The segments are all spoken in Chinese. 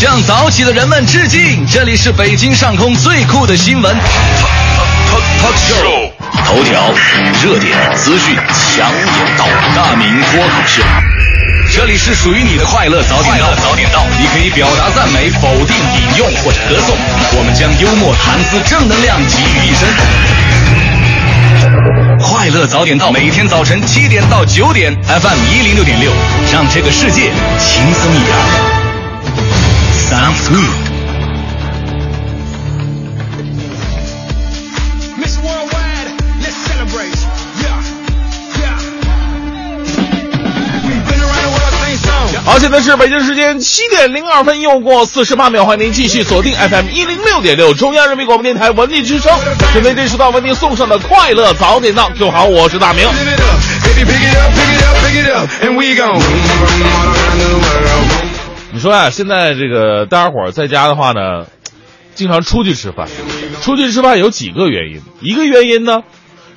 向早起的人们致敬！这里是北京上空最酷的新闻 show，头条、热点、资讯、强有道，大明脱口秀。这里是属于你的快乐早点到，早点到，你可以表达赞美、否定、引用或者歌颂，我们将幽默、谈资、正能量集于一身。快乐早点到，每天早晨七点到九点，FM 一零六点六，让这个世界轻松一点。Fast Food。好，现在是北京时间七点零二分，又过四十八秒，欢迎您继续锁定 FM 一零六点六，中央人民广播电台文艺之声，准备这时段文您送上的快乐早点到，各位好，我是大明。你说呀、现在这个大家伙在家的话呢，经常出去吃饭，出去吃饭有几个原因，一个原因呢。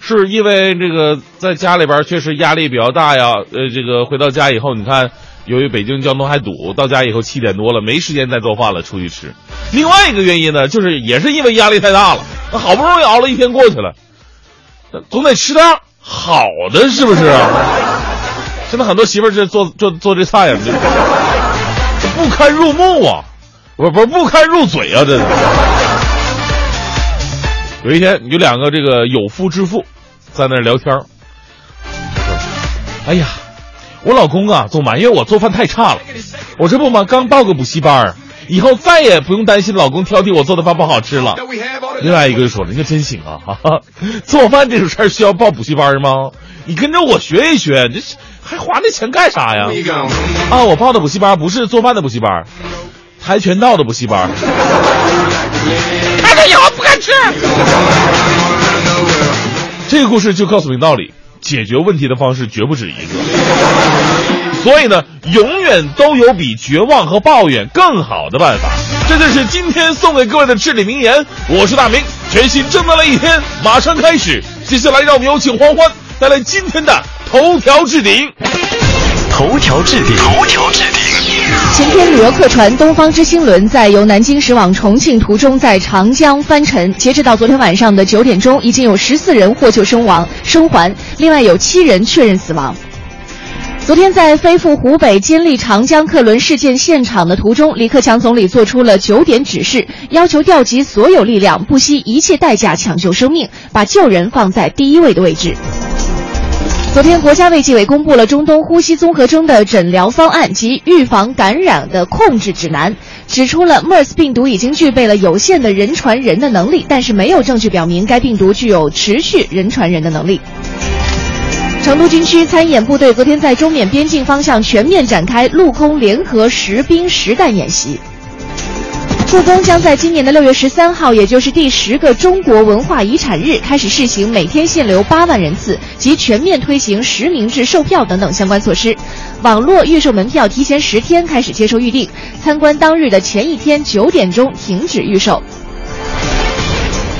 是因为这个在家里边确实压力比较大呀，呃，这个回到家以后，你看，由于北京交通还堵，到家以后七点多了，没时间再做饭了，出去吃。另外一个原因呢，就是也是因为压力太大了，好不容易熬了一天过去了，总得吃点好的，是不是啊？现在很多媳妇儿这做做做这菜呀，这不堪入目啊，不不不堪入嘴啊，这。有一天，有两个这个有夫之妇在那聊天哎呀，我老公啊，总埋怨我做饭太差了。我这不嘛，刚报个补习班，以后再也不用担心老公挑剔我做的饭不好吃了。另外一个就说了：“你可真行啊，哈哈，做饭这种事儿需要报补习班吗？你跟着我学一学，这是还花那钱干啥呀？”啊，我报的补习班不是做饭的补习班，跆拳道的补习班。看着以后不敢吃。这个故事就告诉明道理：解决问题的方式绝不止一个。所以呢，永远都有比绝望和抱怨更好的办法。这就是今天送给各位的至理名言。我是大明，全新正能量一天马上开始。接下来，让我们有请欢欢带来今天的头条置顶。头条置顶，头条置顶。前天，旅游客船“东方之星轮”在由南京驶往重庆途中，在长江翻沉。截止到昨天晚上的九点钟，已经有十四人获救身亡生还，另外有七人确认死亡。昨天在飞赴湖北监利长江客轮事件现场的途中，李克强总理做出了九点指示，要求调集所有力量，不惜一切代价抢救生命，把救人放在第一位的位置。昨天，国家卫计委公布了中东呼吸综合征的诊疗方案及预防感染的控制指南，指出了 MERS 病毒已经具备了有限的人传人的能力，但是没有证据表明该病毒具有持续人传人的能力。成都军区参演部队昨天在中缅边境方向全面展开陆空联合实兵实弹演习。故宫将在今年的六月十三号，也就是第十个中国文化遗产日，开始试行每天限流八万人次及全面推行实名制售票等等相关措施。网络预售门票提前十天开始接受预定，参观当日的前一天九点钟停止预售。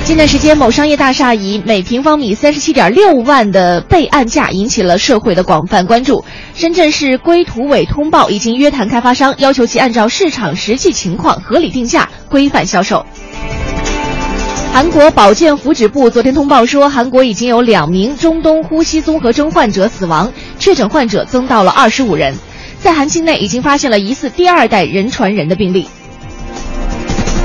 近段时间，某商业大厦以每平方米三十七点六万的备案价引起了社会的广泛关注。深圳市规土委通报，已经约谈开发商，要求其按照市场实际情况合理定价、规范销售。韩国保健福祉部昨天通报说，韩国已经有两名中东呼吸综合征患者死亡，确诊患者增到了二十五人。在韩境内已经发现了疑似第二代人传人的病例。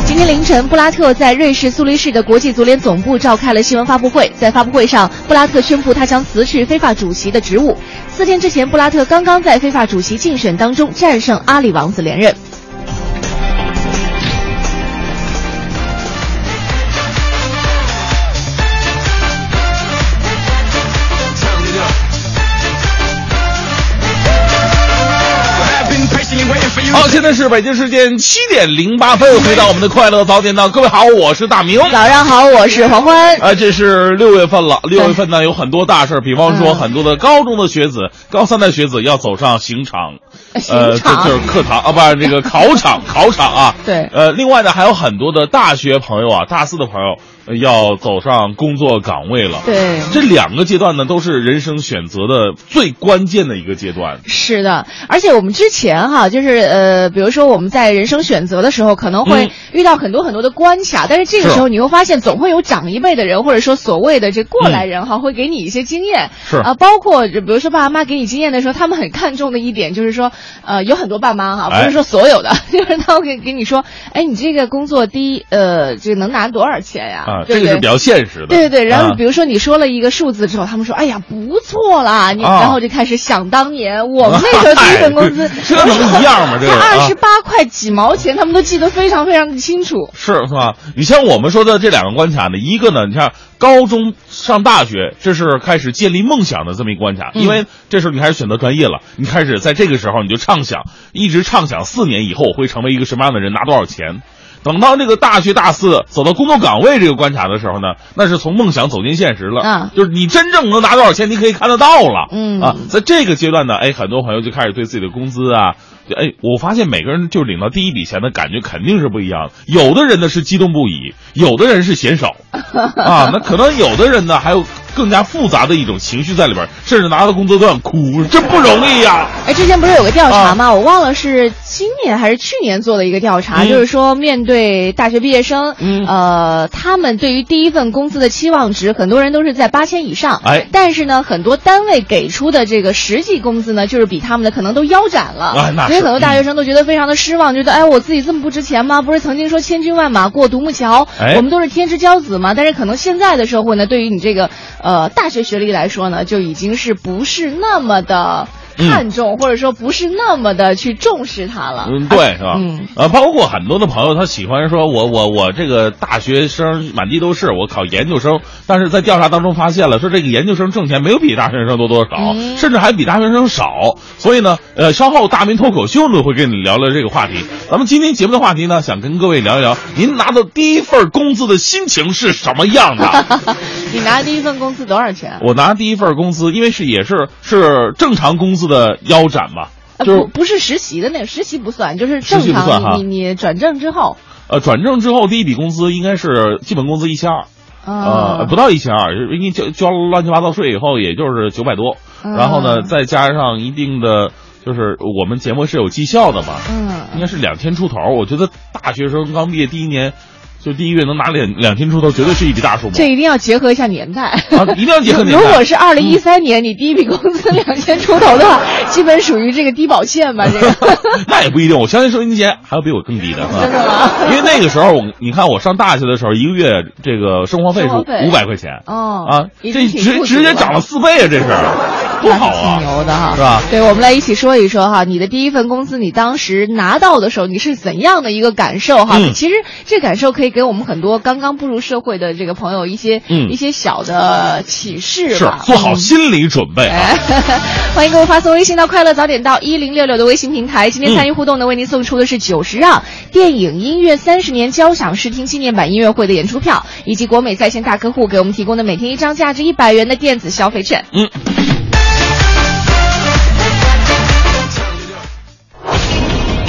今天凌晨，布拉特在瑞士苏黎世的国际足联总部召开了新闻发布会。在发布会上，布拉特宣布他将辞去非法主席的职务。四天之前，布拉特刚刚在非法主席竞选当中战胜阿里王子连任。现在是北京时间七点零八分，回到我们的快乐早点档，各位好，我是大明。早上好，我是黄欢。啊，这是六月份了，六月份呢有很多大事儿，比方说嗯很多的高中的学子、高三的学子要走上刑场，呃，这就是课堂啊，不是这个考场，考场啊。对呃，另外呢还有很多的大学朋友啊，大四的朋友，呃要走上工作岗位了。对，这两个阶段呢，都是人生选择的最关键的一个阶段。是的，而且我们之前哈，就是呃，比如说我们在人生选择的时候，可能会嗯遇到很多很多的关卡，但是这个时候你会发现，总会有长一辈的人，或者说所谓的这过来人哈，会给你一些经验。是啊，包括就比如说爸爸妈妈给你经验的时候，他们很看重的一点就是说，呃，有很多爸妈哈，哎不是说所有的，就是他会给给你说，哎，你这个工作第一，呃，这个能拿多少钱呀？啊，这个是比较现实的。对对对，然后啊比如说你说了一个数字之后，他们说：“哎呀，不错啦！”你、啊然后就开始想当年我们那时候第一份工资，这能一样吗这二十八块几毛钱，他们都记得非常非常的清楚。是是吧？你像我们说的这两个关卡呢，一个呢，你像高中上大学，这是开始建立梦想的这么一个关卡，嗯因为这时候你开始选择专业了，你开始在这个时候你就畅想，一直畅想四年以后我会成为一个什么样的人，拿多少钱。等到这个大学大四走到工作岗位这个关卡的时候呢，那是从梦想走进现实了，啊就是你真正能拿多少钱，你可以看得到了，嗯。啊，在这个阶段呢，哎，很多朋友就开始对自己的工资啊，就哎，我发现每个人就领到第一笔钱的感觉肯定是不一样的。有的人呢是激动不已，有的人是嫌少，啊，那可能有的人呢还有更加复杂的一种情绪在里边，甚至拿到工作都想哭，真不容易呀、哎，之前不是有个调啊查吗？我忘了是今年还是去年做的一个调查，嗯就是说面对大学毕业生，嗯呃，他们对于第一份工资的期望值，很多人都是在八千以上。哎但是呢，很多单位给出的这个实际工资呢，就是比他们的可能都腰斩了。哎那是所以很多大学生都觉得非常的失望，觉得哎，我自己这么不值钱吗？不是曾经说千军万马过独木桥，哎我们都是天之骄子吗？但是可能现在的社会呢，对于你这个呃大学学历来说呢，就已经是不是那么的。嗯看重，或者说不是那么的去重视它了。嗯，对，是吧？嗯，呃，包括很多的朋友，他喜欢说我我我这个大学生满地都是，我考研究生，但是在调查当中发现了，说这个研究生挣钱没有比大学生多多少，嗯甚至还比大学生少。所以呢，呃，稍后大明脱口秀呢会跟你聊聊这个话题。咱们今天节目的话题呢，想跟各位聊一聊，您拿到第一份工资的心情是什么样的？你拿第一份工资多少钱？我拿第一份工资，因为是也是是正常工资的腰斩嘛，呃就是不不是实习的那个，实习不算，就是实正习不算哈常你你你转正之后，呃转正之后第一笔工资应该是基本工资一千二。呃，啊不到一千二，因为交交了乱七八糟税以后，也就是九百多。嗯然后呢，再加上一定的，就是我们节目是有绩效的嘛，嗯应嗯，该是两千出头。我觉得大学生刚毕业第一年，就第一个月能拿两两千出头，绝对是一笔大数目。这一定要结合一下年代。啊，一定要结合年代。如果是二零一三年，你第一笔工资两千出头的话，基本属于这个低保线吧？这个 那也不一定，我相信收音机前还有比我更低的，是吧真的吗因为那个时候我，你看我上大学的时候，一个月这个生活费是五百块钱哦啊，这直直接涨了四倍啊，这是多好那是挺啊！牛的哈，是吧对，我们来一起说一说哈，你的第一份工资，你当时拿到的时候，你是怎样的一个感受哈？嗯其实这感受可以给我们很多刚刚步入社会的这个朋友一些、嗯一些小的启示是吧。做好嗯心理准备啊！哎，欢迎各位发送微信到“快乐早点到一零六六”的微信平台。今天参与互动呢，为您送出的是九十让电影音乐三十年交响视听纪念版音乐会的演出票，以及国美在线大客户给我们提供的每天一张价值一百元的电子消费券。嗯，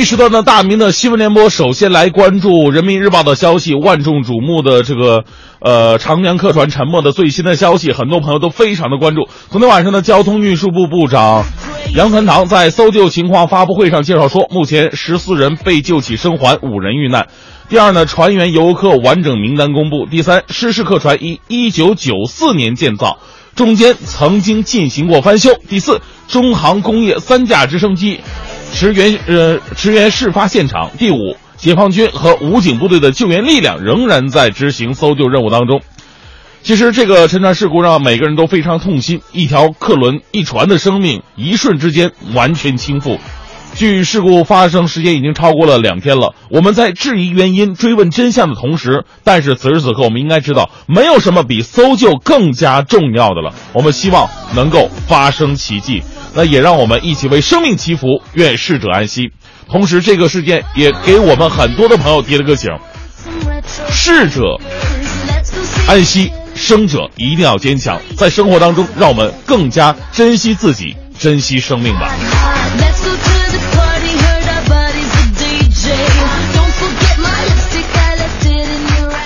一时段呢，大明的新闻联播首先来关注人民日报的消息，万众瞩目的这个呃长江客船沉没的最新的消息，很多朋友都非常的关注。昨天晚上呢，交通运输部部长杨传堂在搜救情况发布会上介绍说，目前十四人被救起生还，五人遇难。第二呢，船员游客完整名单公布。第三，失事客船于一九九四年建造，中间曾经进行过翻修。第四，中航工业三架直升机驰援呃驰援事发现场。第五，解放军和武警部队的救援力量仍然在执行搜救任务当中。其实这个沉船事故让每个人都非常痛心，一条客轮、一船的生命，一瞬之间完全倾覆。据事故发生时间已经超过了两天了，我们在质疑原因、追问真相的同时，但是此时此刻，我们应该知道，没有什么比搜救更加重要的了。我们希望能够发生奇迹，那也让我们一起为生命祈福，愿逝者安息。同时，这个事件也给我们很多的朋友提了个醒：逝者安息，生者一定要坚强。在生活当中，让我们更加珍惜自己，珍惜生命吧。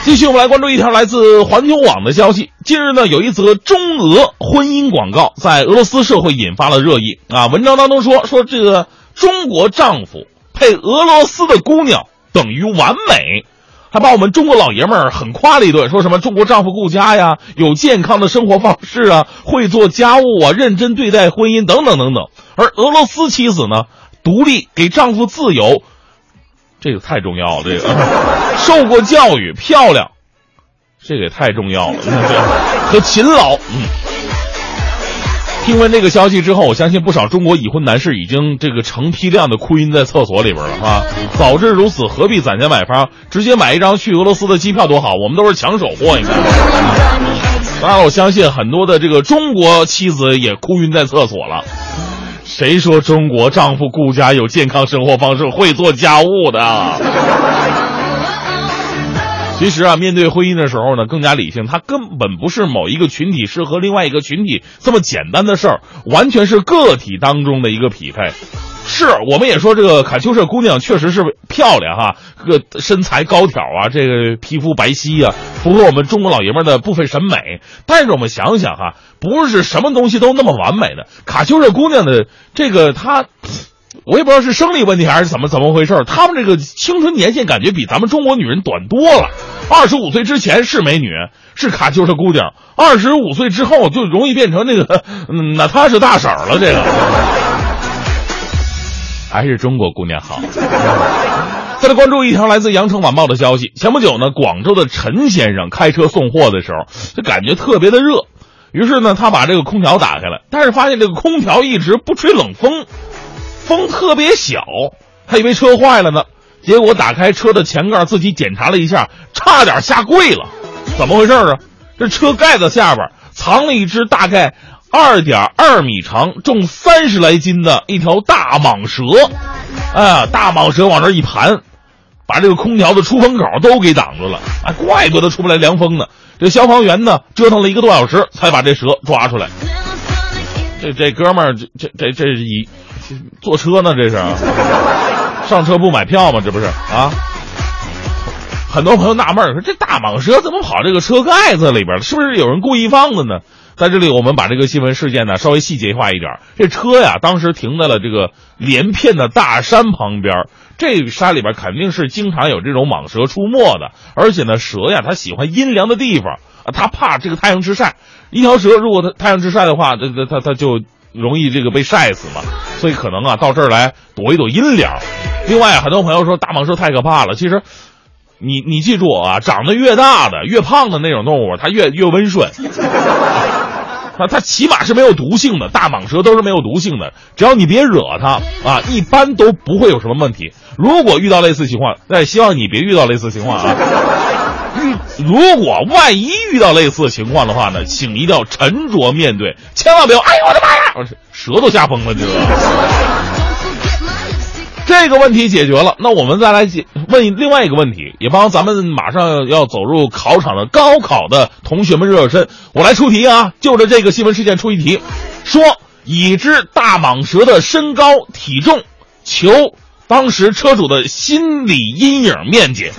继续，我们来关注一条来自环球网的消息。近日呢，有一则中俄婚姻广告在俄罗斯社会引发了热议啊。文章当中说，说这个中国丈夫配俄罗斯的姑娘等于完美，还把我们中国老爷们儿很夸了一顿，说什么中国丈夫顾家呀，有健康的生活方式啊，会做家务啊，认真对待婚姻等等等等。而俄罗斯妻子呢，独立，给丈夫自由。这个太重要了，这个 受过教育、漂亮，这个也太重要了，和勤劳。嗯，听闻这个消息之后，我相信不少中国已婚男士已经这个成批量的哭晕在厕所里边了，啊！早知如此，何必攒钱买房？直接买一张去俄罗斯的机票多好，我们都是抢手货，应该。当然，我相信很多的这个中国妻子也哭晕在厕所了。谁说中国丈夫顾家有健康生活方式，会做家务的？其实啊，面对婚姻的时候呢，更加理性。它根本不是某一个群体适合另外一个群体这么简单的事儿，完全是个体当中的一个匹配。是，我们也说这个卡秋莎姑娘确实是漂亮哈，这个身材高挑啊，这个皮肤白皙啊，符合我们中国老爷们的部分审美。但是我们想想哈，不是什么东西都那么完美的。卡秋莎姑娘的这个她，我也不知道是生理问题还是怎么怎么回事，她们这个青春年限感觉比咱们中国女人短多了。二十五岁之前是美女，是卡秋莎姑娘；二十五岁之后就容易变成那个，嗯，那她是大婶了，这个。还是中国姑娘好。再来关注一条来自《羊城晚报》的消息：前不久呢，广州的陈先生开车送货的时候，就感觉特别的热，于是呢，他把这个空调打开了，但是发现这个空调一直不吹冷风，风特别小，他以为车坏了呢。结果打开车的前盖，自己检查了一下，差点下跪了。怎么回事啊？这车盖子下边藏了一只大概。二点二米长、重三十来斤的一条大蟒蛇，啊，大蟒蛇往这一盘，把这个空调的出风口都给挡住了。啊，怪不得出不来凉风呢。这消防员呢，折腾了一个多小时才把这蛇抓出来。这这哥们儿，这这这这一坐车呢，这是上车不买票吗？这不是啊？很多朋友纳闷说，这大蟒蛇怎么跑这个车盖子里边了？是不是有人故意放的呢？在这里，我们把这个新闻事件呢稍微细节化一点。这车呀，当时停在了这个连片的大山旁边。这山里边肯定是经常有这种蟒蛇出没的。而且呢，蛇呀，它喜欢阴凉的地方啊，它怕这个太阳直晒。一条蛇如果它太阳直晒的话，它它它它就容易这个被晒死嘛。所以可能啊，到这儿来躲一躲阴凉。另外，很多朋友说大蟒蛇太可怕了。其实，你你记住啊，长得越大的、越胖的那种动物，它越越温顺。它它起码是没有毒性的，大蟒蛇都是没有毒性的，只要你别惹它啊，一般都不会有什么问题。如果遇到类似情况，那希望你别遇到类似情况啊。遇 如果万一遇到类似情况的话呢，请一定要沉着面对，千万不要，哎呦我的妈呀，蛇都吓疯了，这个。这个问题解决了，那我们再来解问另外一个问题，也帮咱们马上要走入考场的高考的同学们热热身。我来出题啊，就着这个新闻事件出一题，说已知大蟒蛇的身高体重，求当时车主的心理阴影面积。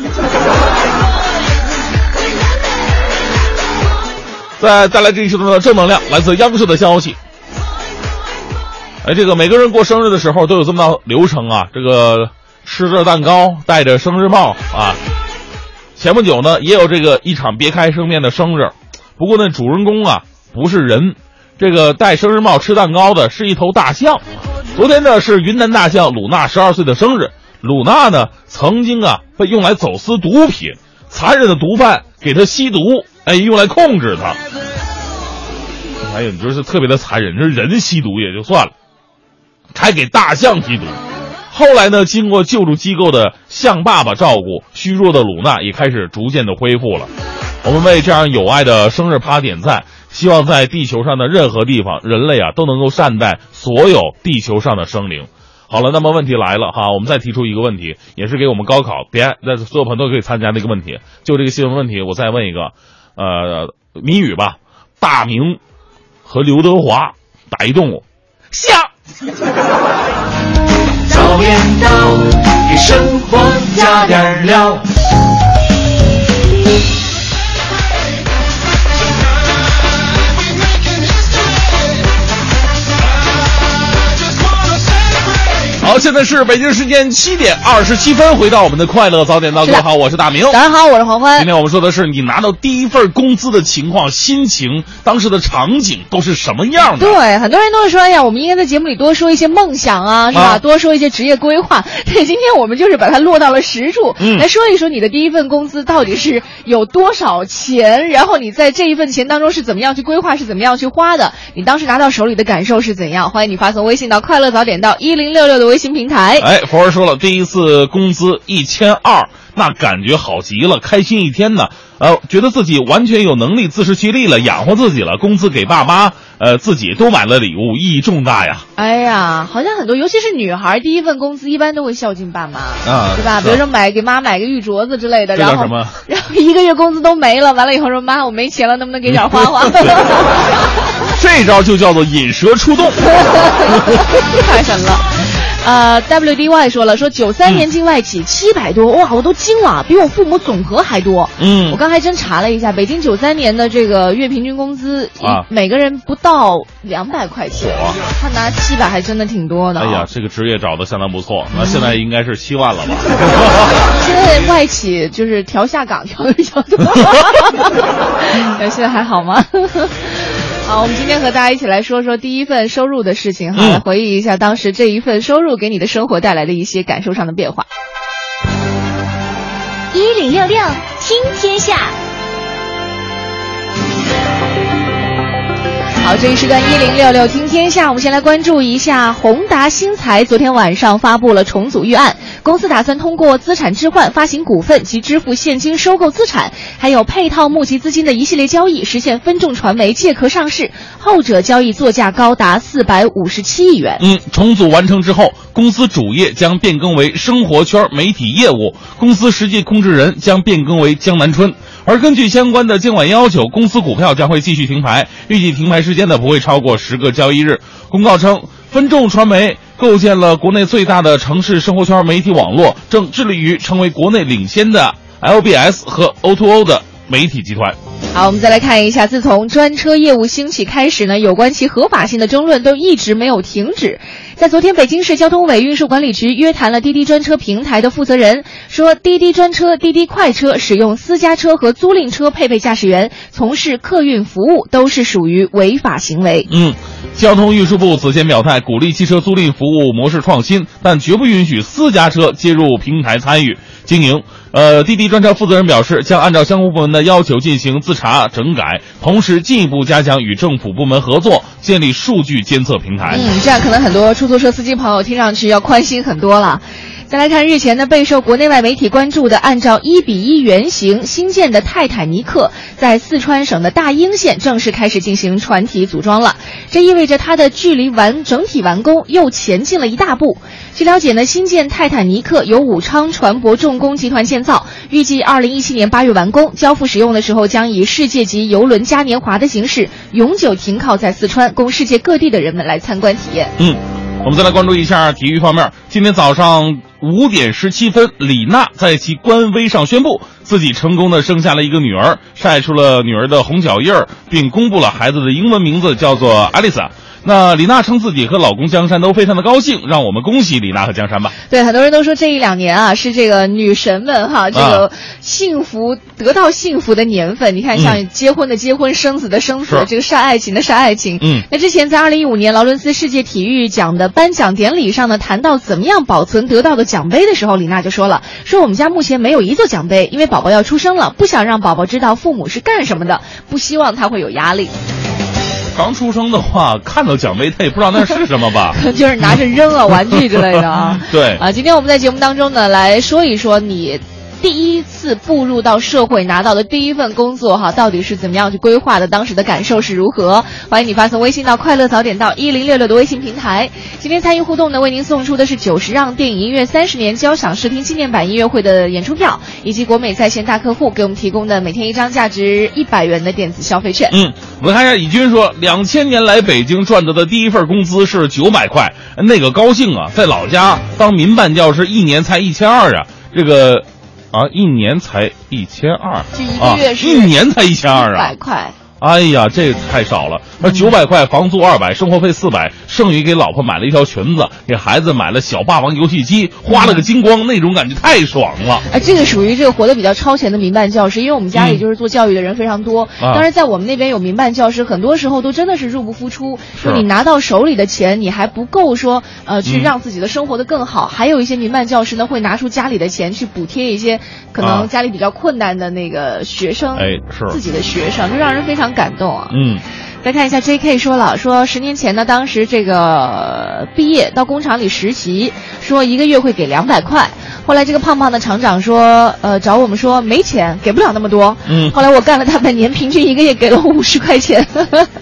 再再来这一期的正能量，来自央视的消息。哎，这个每个人过生日的时候都有这么道流程啊，这个吃着蛋糕，戴着生日帽啊。前不久呢，也有这个一场别开生面的生日，不过呢，主人公啊不是人，这个戴生日帽吃蛋糕的是一头大象。昨天呢是云南大象鲁娜十二岁的生日，鲁娜呢曾经啊被用来走私毒品，残忍的毒贩给他吸毒，哎，用来控制他。哎呀，你说是特别的残忍，这人吸毒也就算了。还给大象吸毒，后来呢，经过救助机构的象爸爸照顾，虚弱的鲁娜也开始逐渐的恢复了。我们为这样有爱的生日趴点赞，希望在地球上的任何地方，人类啊都能够善待所有地球上的生灵。好了，那么问题来了哈，我们再提出一个问题，也是给我们高考别那所有朋友都可以参加的一个问题。就这个新闻问题，我再问一个，呃，谜语吧。大明和刘德华打一动物，下。早点到，给生活加点料。好，现在是北京时间七点二十七分，回到我们的快乐早点到，各位好，我是大明。早上好，我是黄欢今。天我们说的是你拿到第一份工资的情况、心情、当时的场景都是什么样的？对，很多人都会说，哎呀，我们应该在节目里多说一些梦想啊，是吧？啊多说一些职业规划。对，今天我们就是把它落到了实处，嗯来说一说你的第一份工资到底是有多少钱，然后你在这一份钱当中是怎么样去规划，是怎么样去花的？你当时拿到手里的感受是怎样？欢迎你发送微信到“快乐早点到一零六六”的微信平台。哎，佛儿说了，第一次工资一千二，那感觉好极了，开心一天呢。呃，觉得自己完全有能力自食其力了，养活自己了。工资给爸妈，呃，自己都买了礼物，意义重大呀。哎呀，好像很多，尤其是女孩，第一份工资一般都会孝敬爸妈，啊对吧？比如说买给妈买个玉镯子之类的，然后什么然后一个月工资都没了，完了以后说妈，我没钱了，能不能给点花花？这招就叫做引蛇出洞。太神了。呃，WDY 说了，说九三年进外企七百多，哇，我都惊了，比我父母总和还多。嗯。我刚还真查了一下，北京九三年的这个月平均工资，啊。每个人不到两百块钱哇，他拿七百还真的挺多的、哎呀，，这个职业找的相当不错，那现在应该是七万了吧？现在外企就是调下岗调的比较多，呃 现在还好吗？好，我们今天和大家一起来说说第一份收入的事情哈，嗯来回忆一下当时这一份收入给你的生活带来的一些感受上的变化。一零六六听天下，这一时段一零六六听天下，我们先来关注一下宏达新材昨天晚上发布了重组预案，公司打算通过资产置换、发行股份及支付现金收购资产，还有配套募集资金的一系列交易，实现分众传媒借壳上市，后者交易作价高达四百五十七亿元。嗯，重组完成之后，公司主业将变更为生活圈媒体业务，公司实际控制人将变更为江南春。而根据相关的监管要求，公司股票将会继续停牌，预计停牌时间呢不会超过十个交易日。公告称，分众传媒构建了国内最大的城市生活圈媒体网络，正致力于成为国内领先的 LBS 和 O2O 的媒体集团。好，我们再来看一下，自从专车业务兴起开始呢，有关其合法性的争论都一直没有停止。在昨天，北京市交通委运输管理局约谈了滴滴专车平台的负责人，说滴滴专车、滴滴快车使用私家车和租赁车配备驾驶员，从事客运服务，都是属于违法行为。嗯，交通运输部此前表态，鼓励汽车租赁服务模式创新，但绝不允许私家车接入平台参与经营。呃，滴滴专车负责人表示，将按照相关部门的要求进行自查整改，同时进一步加强与政府部门合作，建立数据监测平台。嗯，这样可能很多出租车司机朋友听上去要宽心很多了。再来看日前呢，备受国内外媒体关注的，按照一比一原型新建的泰坦尼克，在四川省的大英县正式开始进行船体组装了。这意味着它的距离完整体完工又前进了一大步。据了解呢，新建泰坦尼克由武昌船舶重工集团建造，预计二零一七年八月完工，交付使用的时候将以世界级邮轮嘉年华的形式永久停靠在四川，供世界各地的人们来参观体验。嗯，我们再来关注一下体育方面。今天早上五点十七分，李娜在其官微上宣布自己成功的生下了一个女儿，晒出了女儿的红脚印儿，并公布了孩子的英文名字叫做爱丽丝。那李娜称自己和老公江山都非常的高兴，让我们恭喜李娜和江山吧。对，很多人都说这一两年啊，是这个女神们哈，这个幸福、得到幸福的年份。你看，像结婚的结婚，生子的生子，是这个晒爱情的晒爱情。嗯那之前在二零一五年劳伦斯世界体育奖的颁奖典礼上呢，谈到怎么样保存得到的奖杯的时候，李娜就说了，说我们家目前没有一座奖杯，因为宝宝要出生了，不想让宝宝知道父母是干什么的，不希望他会有压力。刚出生的话，看到奖杯他也不知道那是什么吧？就是拿着扔啊玩具之类的啊。对啊，今天我们在节目当中呢，来说一说你。第一次步入到社会拿到的第一份工作哈，到底是怎么样去规划的？当时的感受是如何？欢迎你发送微信到“快乐早点到一零六六”的微信平台。今天参与互动呢，为您送出的是九十让电影音乐三十年交响视听纪念版音乐会的演出票，以及国美在线大客户给我们提供的每天一张价值一百元的电子消费券。嗯，我们看一下，以军说，两千年来北京赚得的第一份工资是九百块，那个高兴啊！在老家当民办教师，一年才一千二啊，这个。啊，一年才一千二，啊一个月是一年才一千二啊，百块。哎呀，这太少了。那九百块，房租二百，生活费四百，剩余给老婆买了一条裙子，给孩子买了小霸王游戏机，花了个精光，那种感觉太爽了。哎，这个属于这个活得比较超前的民办教师，因为我们家里就是做教育的人非常多。当然，在我们那边有民办教师，很多时候都真的是入不敷出。就你拿到手里的钱，你还不够说呃去让自己的生活的更好。还有一些民办教师呢，会拿出家里的钱去补贴一些可能家里比较困难的那个学生，哎，是自己的学生，就让人非常感动啊。嗯。再看一下，J.K. 说了，说十年前呢，当时这个毕业到工厂里实习，说一个月会给两百块。后来这个胖胖的厂长说，呃，找我们说没钱，给不了那么多。嗯。后来我干了大半年，平均一个月给了我五十块钱。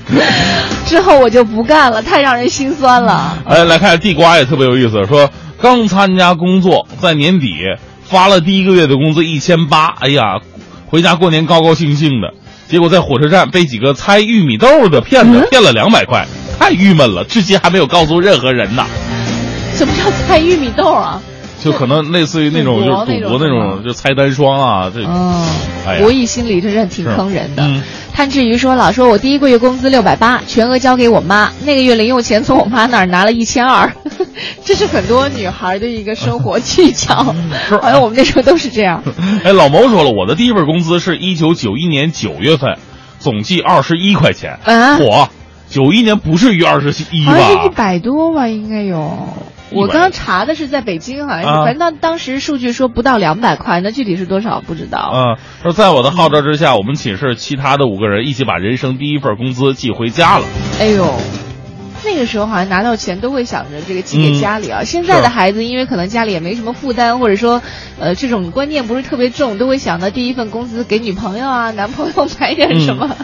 之后我就不干了，太让人心酸了。哎，来看地瓜也特别有意思，说刚参加工作，在年底发了第一个月的工资一千八，哎呀，回家过年高高兴兴的。结果在火车站被几个猜玉米豆的骗子骗了两百块，太郁闷了，至今还没有告诉任何人呢。什么叫猜玉米豆啊？就可能类似于那种就是赌博那种，就猜单双啊，这嗯，哎，博弈心理真是挺坑人的。嗯，潘志瑜说老，说我第一个月工资六百八，全额交给我妈，那个月零用钱从我妈那儿拿了一千二，这是很多女孩的一个生活技巧，好像我们那时候都是这样。哎，老毛说了，我的第一份工资是一九九一年九月份，总计二十一块钱。啊，我九一年不至于二十一吧？一百多吧，应该有。我刚查的是在北京，好像是，反正当当时数据说不到两百块，那具体是多少不知道。嗯，说在我的号召之下，我们寝室其他的五个人一起把人生第一份工资寄回家了。哎呦。那个时候好像拿到钱都会想着这个寄给家里啊。现在的孩子因为可能家里也没什么负担，或者说，呃，这种观念不是特别重，都会想到第一份工资给女朋友啊、男朋友买点什么。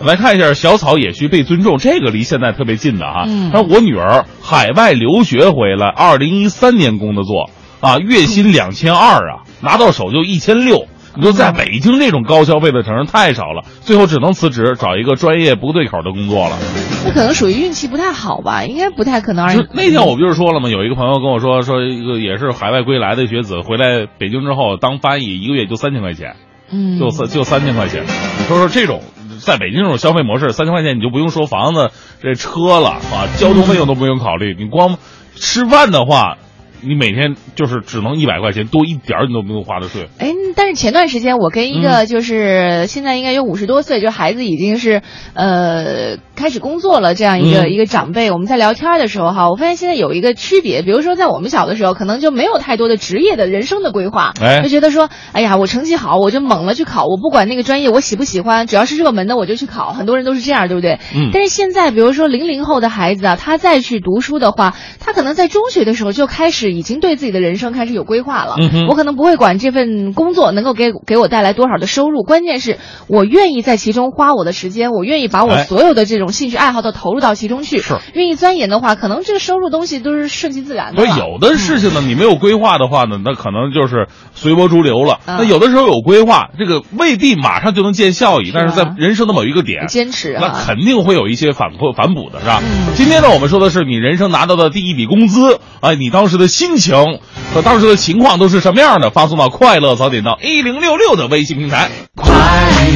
来看一下，小草也需被尊重，这个离现在特别近的哈。嗯。我女儿海外留学回来，二零一三年工的作啊，月薪两千二啊，拿到手就一千六。你说在北京这种高消费的城市太少了，最后只能辞职，找一个专业不对口的工作了。那可能属于运气不太好吧，应该不太可能。那天我不就是说了吗？有一个朋友跟我说，说一个也是海外归来的学子回来北京之后当翻译，一个月就三千块钱，嗯，就三就三千块钱。你说说这种在北京这种消费模式，三千块钱你就不用说房子、这车了啊，交通费用都不用考虑，你光吃饭的话。你每天就是只能一百块钱，多一点儿你都不用花的税。哎，但是前段时间我跟一个就是现在应该有五十多岁，就孩子已经是呃开始工作了这样一个一个长辈，我们在聊天的时候哈，我发现现在有一个区别，比如说在我们小的时候，可能就没有太多的职业的人生的规划，就觉得说，哎呀，我成绩好，我就猛了去考，我不管那个专业我喜不喜欢，只要是热门的我就去考，很多人都是这样，对不对？嗯。但是现在比如说零零后的孩子啊，他再去读书的话，他可能在中学的时候就开始。已经对自己的人生开始有规划了。我可能不会管这份工作能够给给我带来多少的收入，关键是我愿意在其中花我的时间，我愿意把我所有的这种兴趣爱好都投入到其中去。是，愿意钻研的话，可能这个收入东西都是顺其自然的。对，有的事情呢，你没有规划的话呢，那可能就是随波逐流了。那有的时候有规划，这个未必马上就能见效益，但是在人生的某一个点坚持，那肯定会有一些反馈反哺的，是吧？今天呢，我们说的是你人生拿到的第一笔工资，哎，你当时的心情。和当时的情况都是什么样的？发送到“快乐早点到一零六六”的微信平台。快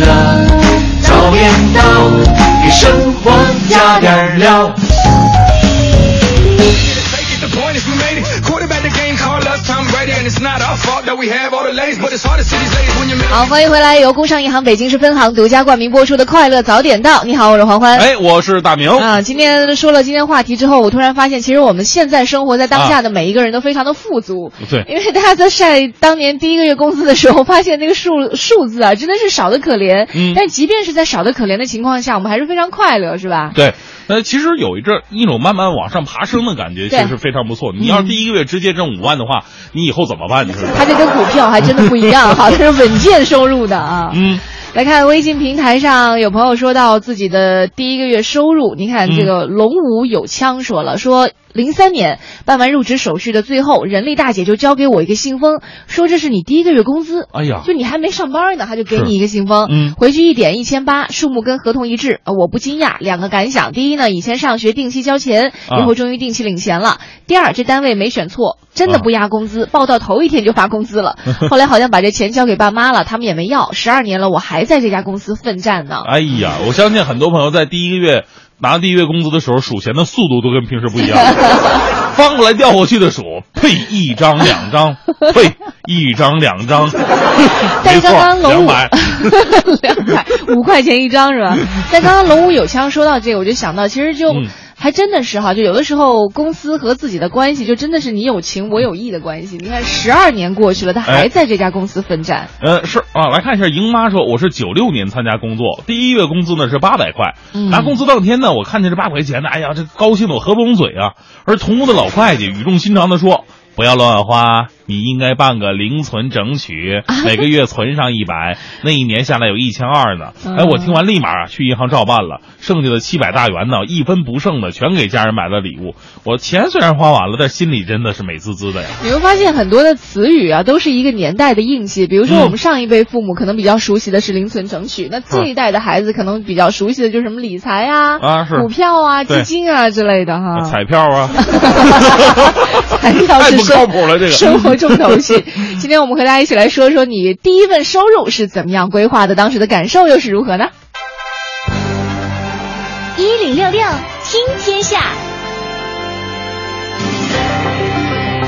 乐早点到，给生活加点料。好，欢迎回来，由工商银行北京市分行独家冠名播出的《快乐早点到》。你好，我是黄欢。哎，我是大明。啊，今天说了今天话题之后，我突然发现，其实我们现在生活在当下的每一个人都非常的富足。对因为大家在晒当年第一个月工资的时候，发现那个数 数字啊，真的是少的可怜。嗯但即便是在少的可怜的情况下，我们还是非常快乐，是吧？对，呃，其实有一阵一种慢慢往上爬升的感觉，其实非常不错。你要是第一个月直接挣五万的话，你以后怎么办？你说说？它这跟股票还真的不一样哈，它是稳健收入的啊。嗯，来看微信平台上有朋友说到自己的第一个月收入，你看这个龙武有枪说了，说零三年办完入职手续的最后，人力大姐就交给我一个信封，说这是你第一个月工资。哎呀就你还没上班呢，他就给你一个信封，嗯回去一点一千八，数目跟合同一致，呃我不惊讶。两个感想：第一呢，以前上学定期交钱，啊以后终于定期领钱了；第二，这单位没选错，真的啊不压工资，报到头一天就发工资了。后来好像把这钱交给爸妈了，他们也没要。十二年了，我还在这家公司奋战呢。哎呀，我相信很多朋友在第一个月拿第一月工资的时候，数钱的速度都跟平时不一样，翻过来调过去的数，呸，一张两张，呸，一张两张，但是没错刚刚龙五 两百，两百五块钱一张是吧？但刚刚龙武有枪说到这个，我就想到，其实就、嗯还真的是哈，就有的时候公司和自己的关系，就真的是你有情我有意的关系。你看，十二年过去了，他还哎在这家公司奋战。呃，是啊，来看一下，莹妈说我是九六年参加工作，第一月工资呢是八百块，嗯拿工资当天呢，我看见这八百块钱呢，哎呀，这高兴的我合不拢嘴啊。而同屋的老会计语重心长的说。不要乱花，你应该办个零存整取，每个月存上一百，那一年下来有一千二呢。哎，我听完立马啊去银行照办了，剩下的七百大元呢，一分不剩的全给家人买了礼物。我钱虽然花完了，但心里真的是美滋滋的呀。你会发现很多的词语啊，都是一个年代的印记。比如说，嗯我们上一辈父母可能比较熟悉的是零存整取，那这一代的孩子可能比较熟悉的就是什么理财啊、啊是股票啊、基金啊之类的哈。彩票啊，彩票太不靠谱了，这个生活重头戏。今天我们和大家一起来说说你第一份收入是怎么样规划的，当时的感受又是如何呢？一零六六听天下，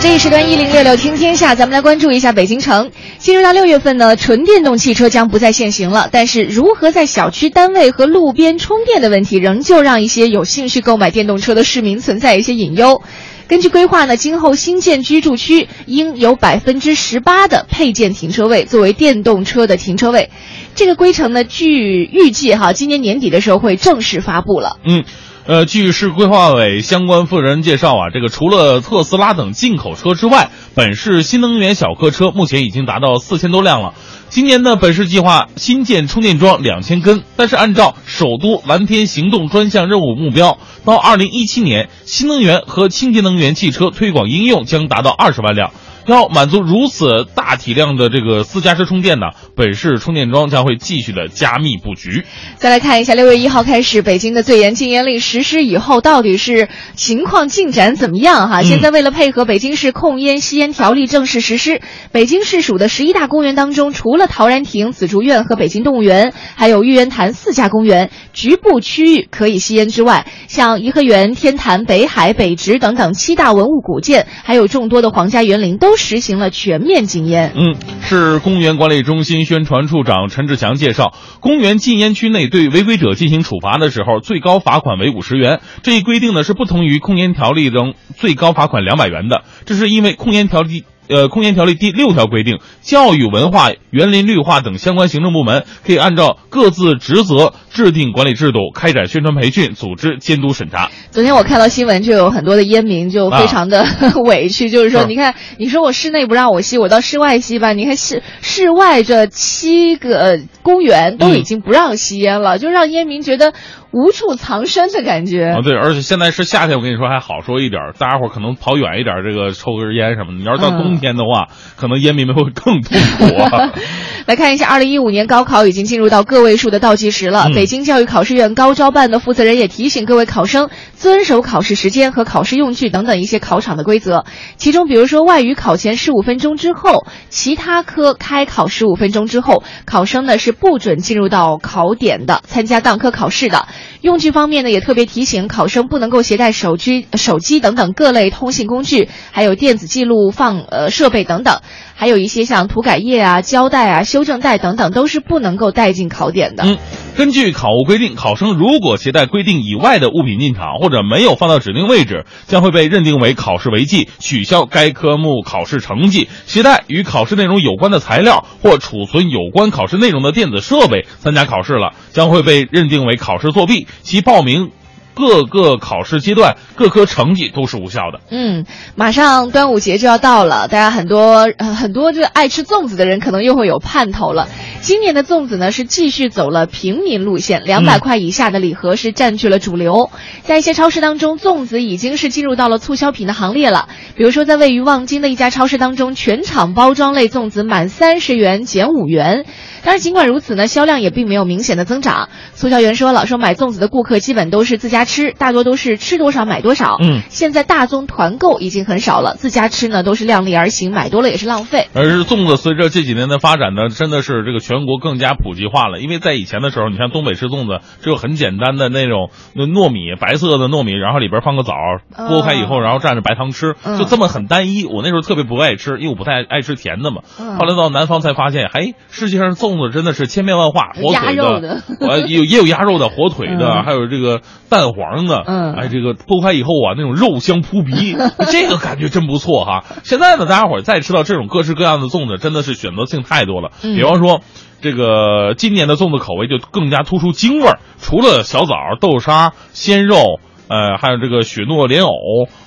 这一时段一零六六听天下，咱们来关注一下北京城。进入到六月份呢，纯电动汽车将不再限行了，但是如何在小区、单位和路边充电的问题，仍旧让一些有兴趣购买电动车的市民存在一些隐忧。根据规划呢，今后新建居住区应有百分之十八的配件停车位作为电动车的停车位。这个规程呢，据预计哈，今年年底的时候会正式发布了。嗯，呃，据市规划委相关负责人介绍啊，这个除了特斯拉等进口车之外，本市新能源小客车目前已经达到四千多辆了。今年呢，本市计划新建充电桩两千根，但是按照首都蓝天行动专项任务目标，到二零一七年，新能源和清洁能源汽车推广应用将达到二十万辆。要满足如此大体量的这个私家车充电呢，本市充电桩将会继续的加密布局。再来看一下，六月一号开始，北京的最严禁烟令实施以后，到底是情况进展怎么样？哈，嗯现在为了配合北京市控烟吸烟条例正式实施，北京市属的十一大公园当中，除了陶然亭、紫竹院和北京动物园，还有玉渊潭四家公园局部区域可以吸烟之外，像颐和园、天坛、北海、北直等等七大文物古建，还有众多的皇家园林都实行了全面禁烟。嗯，市公园管理中心宣传处长陈志强介绍，公园禁烟区内对违规者进行处罚的时候，最高罚款为五十元。这一规定呢是不同于控烟条例中最高罚款两百元的，这是因为控烟条例。呃，控烟条例第六条规定，教育、文化、园林绿化等相关行政部门可以按照各自职责制定管理制度，开展宣传培训，组织监督审查。昨天我看到新闻，就有很多的烟民就非常的、委屈，就是说，是你看，你说我室内不让我吸，我到室外吸吧。你看室室外这七个呃公园都已经不让吸烟了，就让烟民觉得无处藏身的感觉。啊，对，而且现在是夏天，我跟你说还好说一点儿，大家伙儿可能跑远一点儿，这个抽根烟什么的。你要是到嗯冬天的话，可能烟民们会更痛苦啊。来看一下，二零一五年高考已经进入到个位数的倒计时了。嗯北京教育考试院高招办的负责人也提醒各位考生遵守考试时间和考试用具等等一些考场的规则。其中，比如说外语考前十五分钟之后，其他科开考十五分钟之后，考生呢是不准进入到考点的，参加当科考试的。用具方面呢，也特别提醒考生不能够携带手机、手机等等各类通信工具，还有电子记录放呃设备等等，还有一些像涂改液啊、胶带啊、修正带等等，都是不能够带进考点的。嗯，根据考务规定，考生如果携带规定以外的物品进场，或者没有放到指定位置，将会被认定为考试违纪，取消该科目考试成绩。携带与考试内容有关的材料或储存有关考试内容的电子设备参加考试了，将会被认定为考试作弊，其报名各个考试阶段各科成绩都是无效的。嗯，马上端午节就要到了，大家很多、呃、很多这个爱吃粽子的人可能又会有盼头了。今年的粽子呢是继续走了平民路线，两百块以下的礼盒是占据了主流。在一些超市当中，粽子已经是进入到了促销品的行列了。比如说，在位于望京的一家超市当中，全场包装类粽子满三十元减五元。但是，尽管如此呢，销量也并没有明显的增长。促销员说了，说买粽子的顾客基本都是自家吃，大多都是吃多少买多少。嗯，现在大宗团购已经很少了，自家吃呢都是量力而行，买多了也是浪费。而是粽子随着这几年的发展呢，真的是这个全国更加普及化了。因为在以前的时候，你像东北吃粽子，只有很简单的那种那糯米，白色的糯米，然后里边放个枣，剥开以后，然后蘸着白糖吃，嗯就这么很单一。我那时候特别不爱吃，因为我不太爱吃甜的嘛。嗯后来到南方才发现，哎，世界上粽子真的是千变万化，火鸭腿肉的呃，有也有鸭肉的，火腿的，嗯还有这个蛋黄的，嗯哎，这个剥开以后啊，那种肉香扑鼻，这个感觉真不错哈。现在呢，大家伙儿再吃到这种各式各样的粽子，真的是选择性太多了。嗯比方说，这个今年的粽子口味就更加突出京味儿，除了小枣、豆沙、鲜肉。呃，还有这个雪糯莲藕、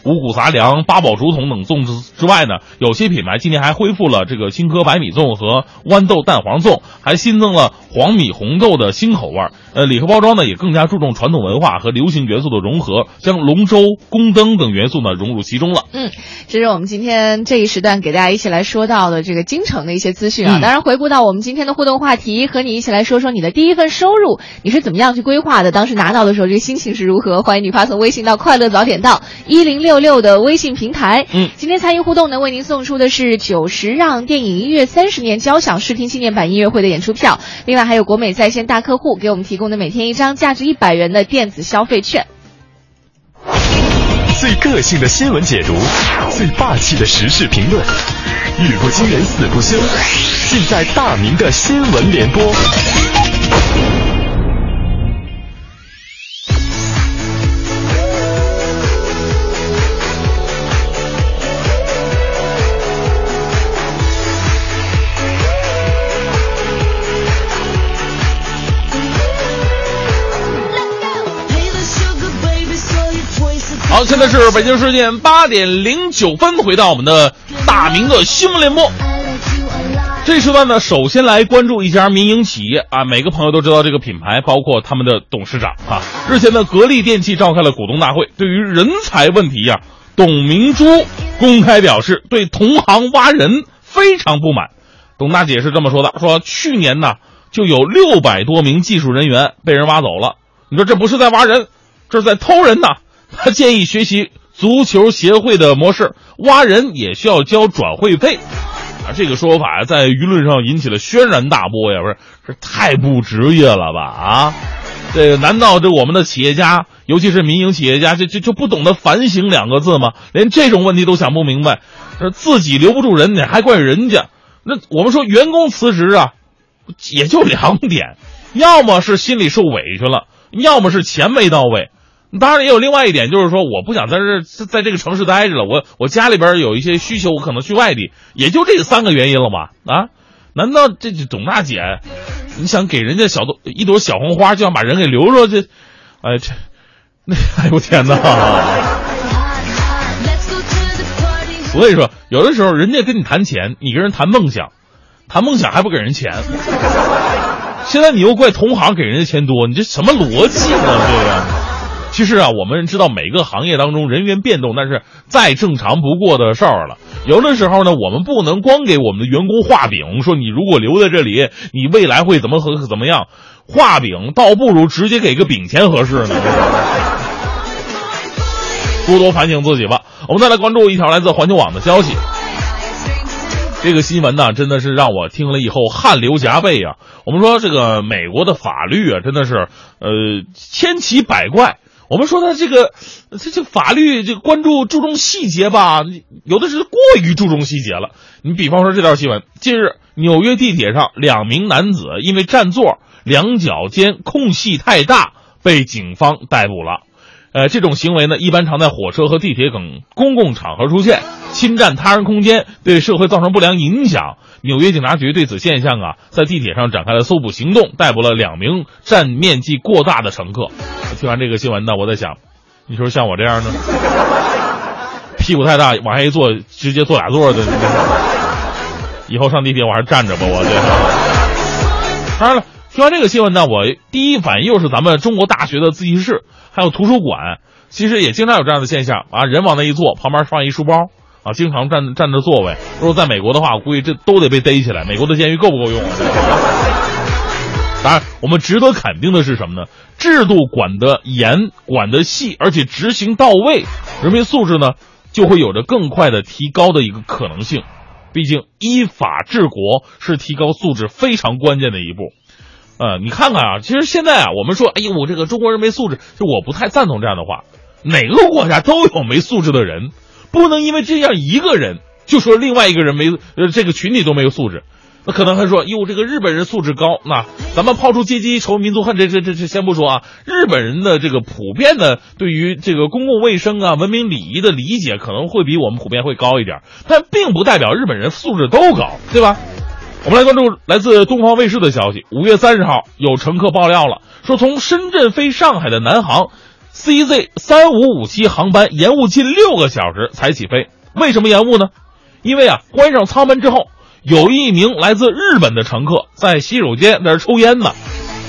五谷杂粮、八宝竹筒等粽子之外呢，有些品牌今年还恢复了这个青稞白米粽和豌豆蛋黄粽，还新增了黄米红豆的新口味儿。呃，礼盒包装呢也更加注重传统文化和流行元素的融合，将龙舟、宫灯等元素呢融入其中了。嗯，这是我们今天这一时段给大家一起来说到的这个京城的一些资讯啊。嗯当然，回顾到我们今天的互动话题，和你一起来说说你的第一份收入你是怎么样去规划的？当时拿到的时候，这个心情是如何？欢迎你发送微信到“快乐早点到”一零六六的微信平台。嗯，今天参与互动呢，为您送出的是九十让电影音乐三十年交响视听纪念版音乐会的演出票，另外还有国美在线大客户给我们提供的每天一张价值一百元的电子消费券。最个性的新闻解读，最霸气的时事评论，语不惊人死不休，尽在大明的新闻联播。现在是北京时间八点零九分，回到我们的大明的新闻联播。这时段呢，首先来关注一家民营企业啊，每个朋友都知道这个品牌，包括他们的董事长啊。日前呢，格力电器召开了股东大会，对于人才问题呀、董明珠公开表示对同行挖人非常不满。董大姐是这么说的：说去年呢就有六百多名技术人员被人挖走了，你说这不是在挖人，这是在偷人呐。他建议学习足球协会的模式，挖人也需要交转会费。啊，这个说法在舆论上引起了轩然大波呀！不是，这太不职业了吧？啊，这个难道这我们的企业家，尤其是民营企业家，就就就不懂得反省两个字吗？连这种问题都想不明白，自己留不住人，你还怪人家？那我们说员工辞职啊，也就两点，要么是心里受委屈了，要么是钱没到位。当然也有另外一点，就是说我不想在这在这个城市待着了，我我家里边有一些需求，我可能去外地，也就这三个原因了吧？啊，难道这这董大姐，你想给人家小一朵小红花，就想把人给留住？这，哎这，那哎呦天哪！所以说，有的时候人家跟你谈钱，你跟人谈梦想，谈梦想还不给人钱，现在你又怪同行给人家钱多，你这什么逻辑呢？这个。其实啊，我们知道每个行业当中人员变动，那是再正常不过的事儿了。有的时候呢，我们不能光给我们的员工画饼，说你如果留在这里，你未来会怎么和怎么样。画饼倒不如直接给个饼钱合适呢。多多反省自己吧。我们再来关注一条来自环球网的消息。这个新闻呢，真的是让我听了以后汗流浃背啊！我们说这个美国的法律啊，真的是呃千奇百怪。我们说他这个这这法律这关注注重细节吧，有的是过于注重细节了。你比方说这条新闻，近日纽约地铁上两名男子因为占座，两脚间空隙太大，被警方逮捕了。呃，这种行为呢，一般常在火车和地铁等公共场合出现，侵占他人空间，对社会造成不良影响。纽约警察局对此现象啊，在地铁上展开了搜捕行动，逮捕了两名占面积过大的乘客。听完这个新闻呢，我在想，你说像我这样的，屁股太大，往下一坐，直接坐俩座的，以后上地铁我还是站着吧，我这。当然了。听完这个新闻呢，我第一反应又是咱们中国大学的自习室，还有图书馆，其实也经常有这样的现象啊。人往那一坐，旁边放一书包啊，经常占占着座位。如果在美国的话，我估计这都得被逮起来。美国的监狱够不够用啊？当然，我们值得肯定的是什么呢？制度管得严，管得细，而且执行到位，人民素质呢就会有着更快的提高的一个可能性。毕竟，依法治国是提高素质非常关键的一步。呃，你看看啊，其实现在啊，我们说，哎呦，我这个中国人没素质，就我不太赞同这样的话。哪个国家都有没素质的人，不能因为这样一个人就说另外一个人没，呃，这个群体都没有素质。那可能还说，哟，这个日本人素质高。那咱们抛出阶级仇民族恨，这这这这先不说啊。日本人的这个普遍的对于这个公共卫生啊、文明礼仪的理解，可能会比我们普遍会高一点，但并不代表日本人素质都高，对吧？我们来关注来自东方卫视的消息。五月三十号，有乘客爆料了，说从深圳飞上海的南航 CZ 三五五七航班延误近六个小时才起飞。为什么延误呢？因为啊，关上舱门之后，有一名来自日本的乘客在洗手间在那抽烟呢。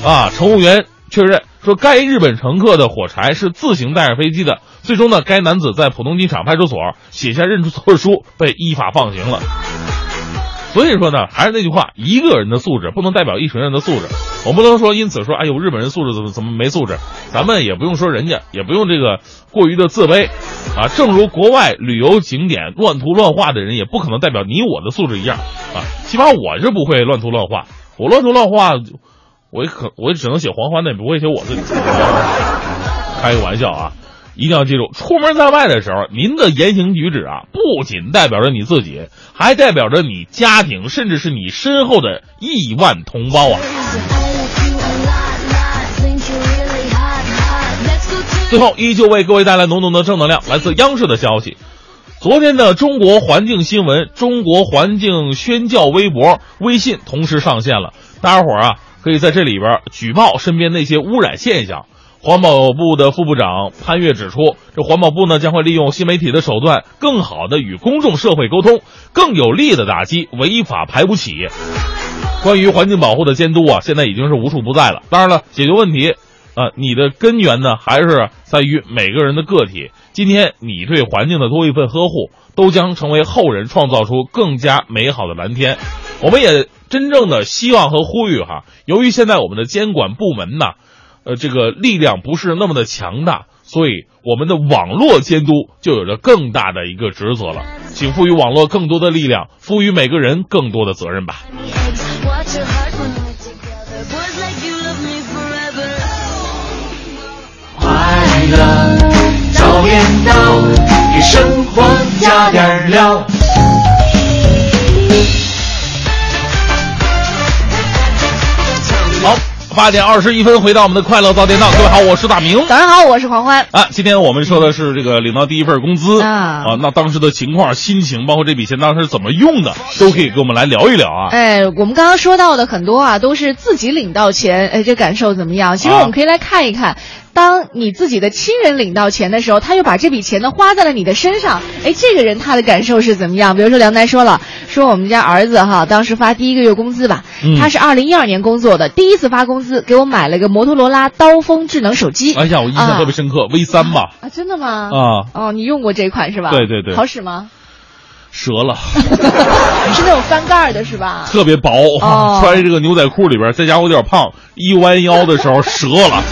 啊，乘务员确认说，该日本乘客的火柴是自行带上飞机的。最终呢，该男子在浦东机场派出所写下认错书，被依法放行了。所以说呢，还是那句话，一个人的素质不能代表一群人的素质。我不能说因此说，哎呦，日本人素质怎么怎么没素质？咱们也不用说人家，也不用这个过于的自卑，啊，正如国外旅游景点乱涂乱画的人，也不可能代表你我的素质一样，啊，起码我是不会乱涂乱画。我乱涂乱画，我也可我也只能写黄欢的，也不会写我自己。开个玩笑啊。一定要记住，出门在外的时候，您的言行举止啊，不仅代表着你自己，还代表着你家庭，甚至是你身后的亿万同胞啊！最后，依旧为各位带来浓浓的正能量。来自央视的消息，昨天的中国环境新闻、中国环境宣教微博、微信同时上线了，大家伙儿啊，可以在这里边举报身边那些污染现象。环保部的副部长潘越指出，这环保部呢将会利用新媒体的手段，更好的与公众社会沟通，更有力的打击违法排污企业。关于环境保护的监督啊，现在已经是无处不在了。当然了，解决问题，啊，你的根源呢还是在于每个人的个体。今天你对环境的多一份呵护，都将成为后人创造出更加美好的蓝天。我们也真正的希望和呼吁哈，由于现在我们的监管部门呢。呃，这个力量不是那么的强大，所以我们的网络监督就有着更大的一个职责了。请赋予网络更多的力量，赋予每个人更多的责任吧。快乐早点到，给生活加点料。八点二十一分，回到我们的快乐早点到。各位好，我是大明。早上好，我是黄欢。啊，今天我们说的是这个领到第一份工资啊啊，那当时的情况、心情，包括这笔钱当时怎么用的，都可以跟我们来聊一聊啊。哎，我们刚刚说到的很多啊，都是自己领到钱，哎，这感受怎么样？其实我们可以来看一看。当你自己的亲人领到钱的时候，他又把这笔钱呢花在了你的身上，哎，这个人他的感受是怎么样？比如说梁楠说了，说我们家儿子哈，当时发第一个月工资吧，嗯他是二零一二年工作的，第一次发工资给我买了个摩托罗拉刀锋智能手机。哎呀，我印象特别深刻，V 三吧，啊，真的吗？啊，哦，你用过这款是吧？对对对好使吗？折了，是那种翻盖的是吧？特别薄，哦 穿这个牛仔裤里边，再加上我有点胖，一弯腰的时候折了。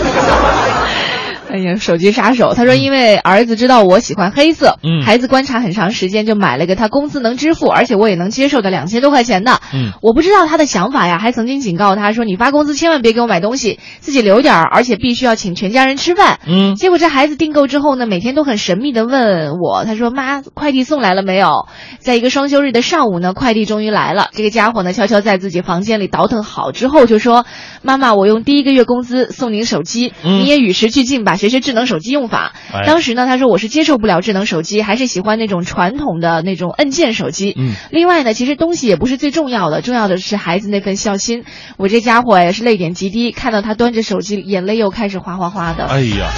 哎呀，手机杀手！他说，因为儿子知道我喜欢黑色，嗯孩子观察很长时间，就买了个他工资能支付，而且我也能接受的两千多块钱的。嗯我不知道他的想法呀，还曾经警告他说，你发工资千万别给我买东西，自己留点儿，而且必须要请全家人吃饭。嗯结果这孩子订购之后呢，每天都很神秘的问我，他说：“妈，快递送来了没有？”在一个双休日的上午呢，快递终于来了。这个家伙呢，悄悄在自己房间里倒腾好之后，就说：“妈妈，我用第一个月工资送您手机，嗯你也与时俱进吧，学学智能手机用法。哎当时呢，他说我是接受不了智能手机，还是喜欢那种传统的那种按键手机。嗯另外呢，其实东西也不是最重要的，重要的是孩子那份孝心。我这家伙也是泪点极低，看到他端着手机，眼泪又开始哗哗哗的。哎呀，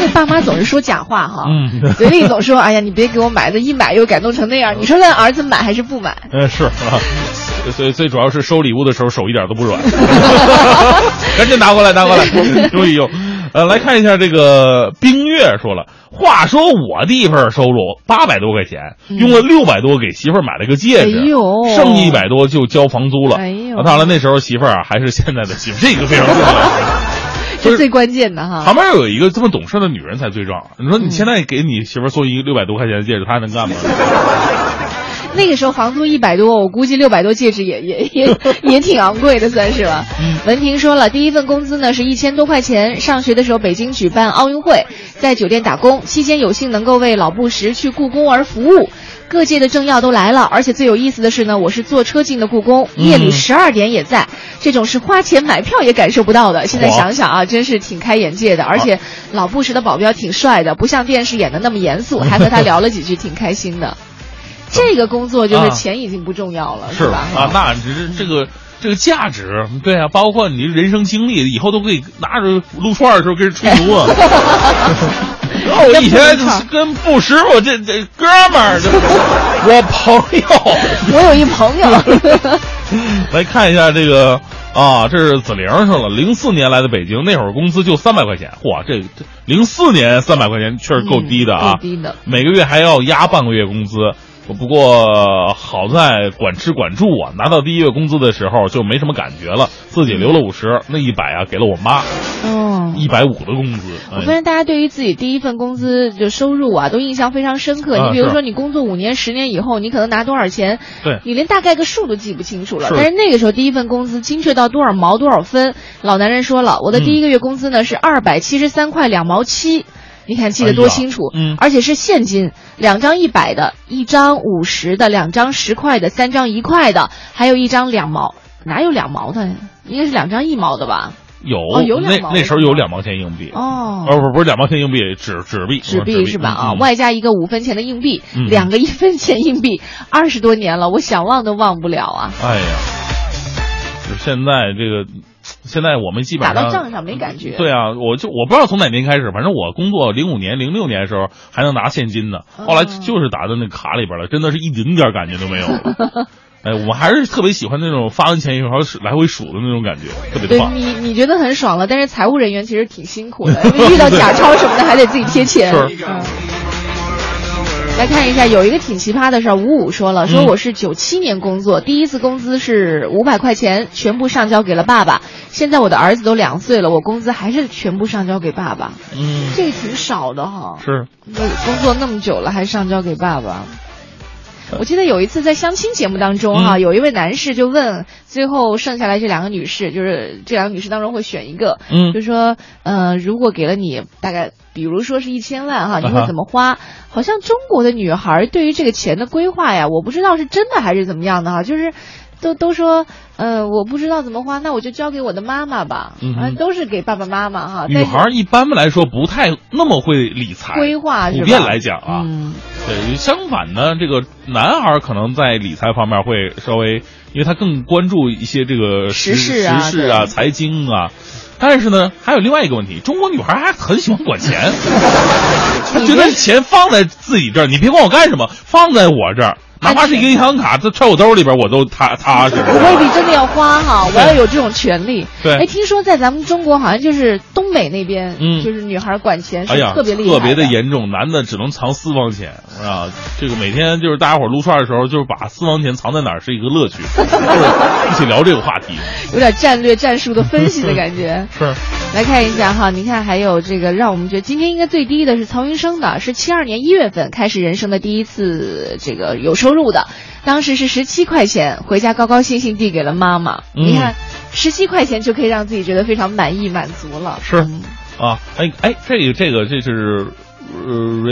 这爸妈总是说假话哈，嗯嘴里总说：“哎呀，你别给我买的，一买又感动成那样。”你说让儿子买还是不买？呃是啊，最最主要是收礼物的时候手一点都不软，赶紧拿过来拿过来，用一用。呃，来看一下这个冰月说了，话说我第一份收入八百多块钱，用了六百多给媳妇儿买了个戒指，剩一百多就交房租了。哎呦啊当然了，那时候媳妇儿啊还是现在的媳妇儿，这个非常重要。不是这最关键的哈。旁边有一个这么懂事的女人才最重要。你说你现在给你媳妇儿送一个六百多块钱的戒指，她还能干吗？那个时候房租一百多，我估计六百多戒指也也也也挺昂贵的，算是吧。文婷说了，第一份工资呢是一千多块钱。上学的时候，北京举办奥运会，在酒店打工，期间有幸能够为老布什去故宫而服务。各界的政要都来了，而且最有意思的是呢，我是坐车进的故宫，夜里十二点也在，这种是花钱买票也感受不到的。现在想想啊，真是挺开眼界的。而且老布什的保镖挺帅的，不像电视演的那么严肃，还和他 聊了几句，挺开心的。这个工作就是啊钱已经不重要了，是吧？啊，那只是这个这个价值，对啊，包括你人生经历，以后都可以拿着撸串的时候跟人吹牛啊。我以前跟布师傅这这哥们儿，我朋友。我有一朋友，来看一下这个啊，这是子玲说了，零四年来的北京，那会儿工资就三百块钱，嚯，这这零四年三百块钱确实够低的啊，低的每个月还要压半个月工资。不过好在管吃管住啊，拿到第一月工资的时候就没什么感觉了，自己留了五十，那一百啊给了我妈，哦。一百五的工资。哎我发现大家对于自己第一份工资就收入啊，都印象非常深刻。你比如说，你工作五年、十年以后，你可能拿多少钱，对你连大概个数都记不清楚了。是但是那个时候第一份工资精确到多少毛多少分，老男人说了，我的第一个月工资呢是二百七十三块两毛七。你看记得多清楚，哎嗯而且是现金，两张一百的，一张五十的，两张十块的，三张一块的，还有一张两毛，哪有两毛的？应该是两张一毛的吧？有、哦有两毛那那时候有两毛钱硬币，哦，哦不不是两毛钱硬币，纸纸币，纸币币是吧？啊，嗯外加一个五分钱的硬币，嗯两个一分钱硬币，二十多年了，我想忘都忘不了啊！哎呀，就现在这个，现在我们基本上打到账上没感觉。对啊，我就我不知道从哪年开始，反正我工作零五年、零六年的时候还能拿现金呢，哦后来就是打到那卡里边了，真的是一丁点感觉都没有了。哎，我还是特别喜欢那种发完钱以后来回数的那种感觉，特别对棒。你，你觉得很爽了，但是财务人员其实挺辛苦的，因为遇到假钞什么的还得自己贴钱。是嗯来看一下，有一个挺奇葩的事儿，五五说了，说嗯我是九七年工作，第一次工资是五百块钱，全部上交给了爸爸。现在我的儿子都两岁了，我工资还是全部上交给爸爸，嗯，这个挺少的哈。是工作那么久了，还上交给爸爸。我记得有一次在相亲节目当中哈、嗯有一位男士就问，最后剩下来这两个女士，就是这两个女士当中会选一个，嗯就说，呃，如果给了你大概，比如说是一千万哈，你会怎么花？好像中国的女孩对于这个钱的规划呀，我不知道是真的还是怎么样的哈，就是。都都说，呃，我不知道怎么花，那我就交给我的妈妈吧。嗯都是给爸爸妈妈哈。女孩一般来说不太那么会理财，规划普遍来讲啊，嗯，对，相反呢，这个男孩可能在理财方面会稍微，因为他更关注一些这个时事啊时事啊、财经啊。但是呢，还有另外一个问题，中国女孩还很喜欢管钱，她觉得钱放在自己这儿，你别管我干什么，放在我这儿，哪怕是一个银行卡，这揣我兜里边我都踏踏实。我未必真的要花哈，我要有这种权利。对哎，听说在咱们中国好像就是东北那边，嗯就是女孩管钱是特别厉害特别的的。严重，男的只能藏私房钱啊！这个每天就是大家伙撸串的时候，就是把私房钱藏在哪儿是一个乐趣，就是一起聊这个话题。有点战略战术的分析的感觉。是，来看一下哈，你看还有这个让我们觉得今天应该最低的是曹云生的，是七二年一月份开始人生的第一次这个有收入的，当时是十七块钱，回家高高兴兴递给了妈妈。嗯你看，十七块钱就可以让自己觉得非常满意满足了。是嗯啊，哎哎，这个这个这是呃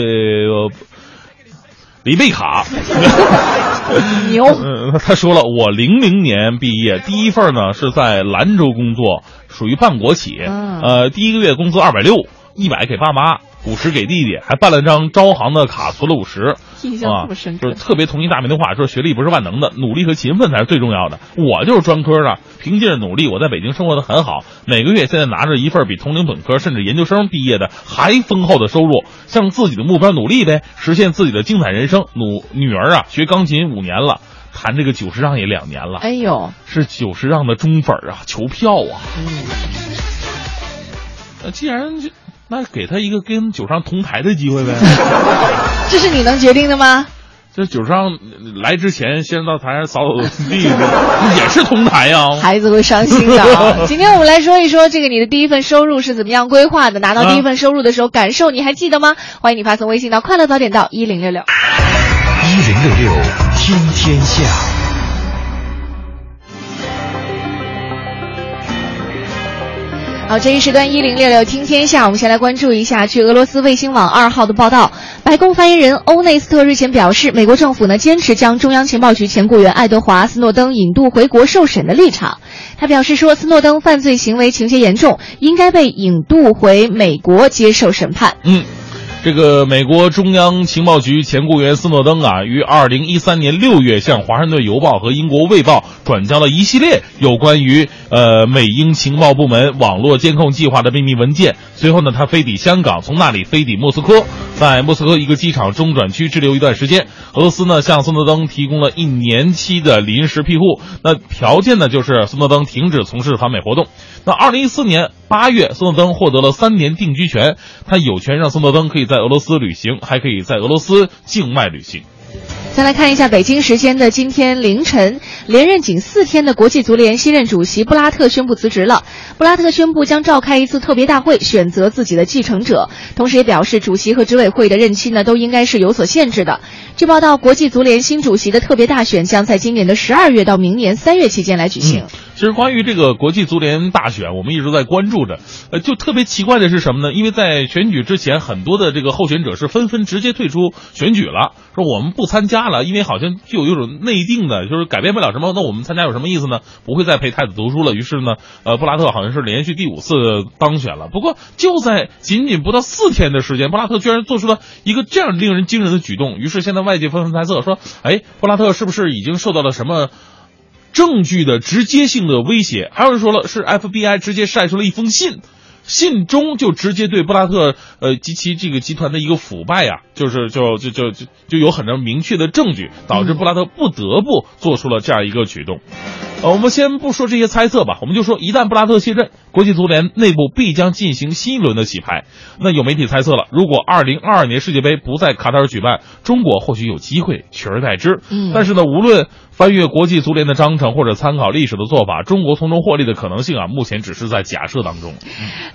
李贝卡。牛。嗯，他说了，我零零年毕业，第一份呢是在兰州工作，属于半国企。嗯呃，第一个月工资二百六，一百给爸妈，五十给弟弟，还办了张招行的卡，存了五十。印象啊这么深，刻就是特别同意大明的话，说学历不是万能的，努力和勤奋才是最重要的。我就是专科的，凭借着努力，我在北京生活的很好，每个月现在拿着一份比同龄本科甚至研究生毕业的还丰厚的收入，向自己的目标努力呗，实现自己的精彩人生。努女儿啊，学钢琴五年了，弹这个九十让也两年了，哎呦，是九十让的忠粉啊，求票啊。那既然就那给他一个跟九商同台的机会呗。这是你能决定的吗？这九商来之前，先到台上扫扫地，也是同台呀、孩子会伤心的啊！今天我们来说一说这个你的第一份收入是怎么样规划的，拿到第一份收入的时候感受你还记得吗？欢迎你发送微信到快乐早点到一零六六。一零六六听天下。好，这一时段一零六六听天下，我们先来关注一下据俄罗斯卫星网二号的报道，白宫发言人欧内斯特日前表示，美国政府呢坚持将中央情报局前雇员爱德华·斯诺登引渡回国受审的立场。他表示说，斯诺登犯罪行为情节严重，应该被引渡回美国接受审判。嗯，这个美国中央情报局前雇员斯诺登啊，于二零一三年六月向《华盛顿邮报》和英国《卫报》转交了一系列有关于呃美英情报部门网络监控计划的秘密文件。随后呢，他飞抵香港，从那里飞抵莫斯科，在莫斯科一个机场中转区滞留一段时间。俄罗斯呢向斯诺登提供了一年期的临时庇护，那条件呢就是斯诺登停止从事反美活动。那二零一四年八月，斯诺登获得了三年定居权，他有权让斯诺登可以在俄罗斯旅行，还可以在俄罗斯境外旅行。再来看一下北京时间的今天凌晨，连任仅四天的国际足联新任主席布拉特宣布辞职了。布拉特宣布将召开一次特别大会，选择自己的继承者，同时也表示主席和执委会的任期呢都应该是有所限制的。据报道，国际足联新主席的特别大选将在今年的十二月到明年三月期间来举行。其实关于这个国际足联大选，我们一直在关注着。呃，就特别奇怪的是什么呢？因为在选举之前，很多的这个候选者是纷纷直接退出选举了，说我们不参加了，因为好像就有一种内定的，就是改变不了什么。那我们参加有什么意思呢？不会再陪太子读书了。于是呢，呃，布拉特好像是连续第五次当选了。不过就在仅仅不到四天的时间，布拉特居然做出了一个这样令人惊人的举动。于是现在外界纷纷猜测说，哎，布拉特是不是已经受到了什么？证据的直接性的威胁，还有人说了是 FBI 直接晒出了一封信，信中就直接对布拉特呃及其这个集团的一个腐败呀、就是就就就就就有很多明确的证据，导致布拉特不得不做出了这样一个举动。呃，我们先不说这些猜测吧，我们就说一旦布拉特卸任，国际足联内部必将进行新一轮的洗牌。那有媒体猜测了，如果2022年世界杯不在卡塔尔举办，中国或许有机会取而代之。嗯但是呢，无论翻阅国际足联的章程或者参考历史的做法，中国从中获利的可能性啊，目前只是在假设当中。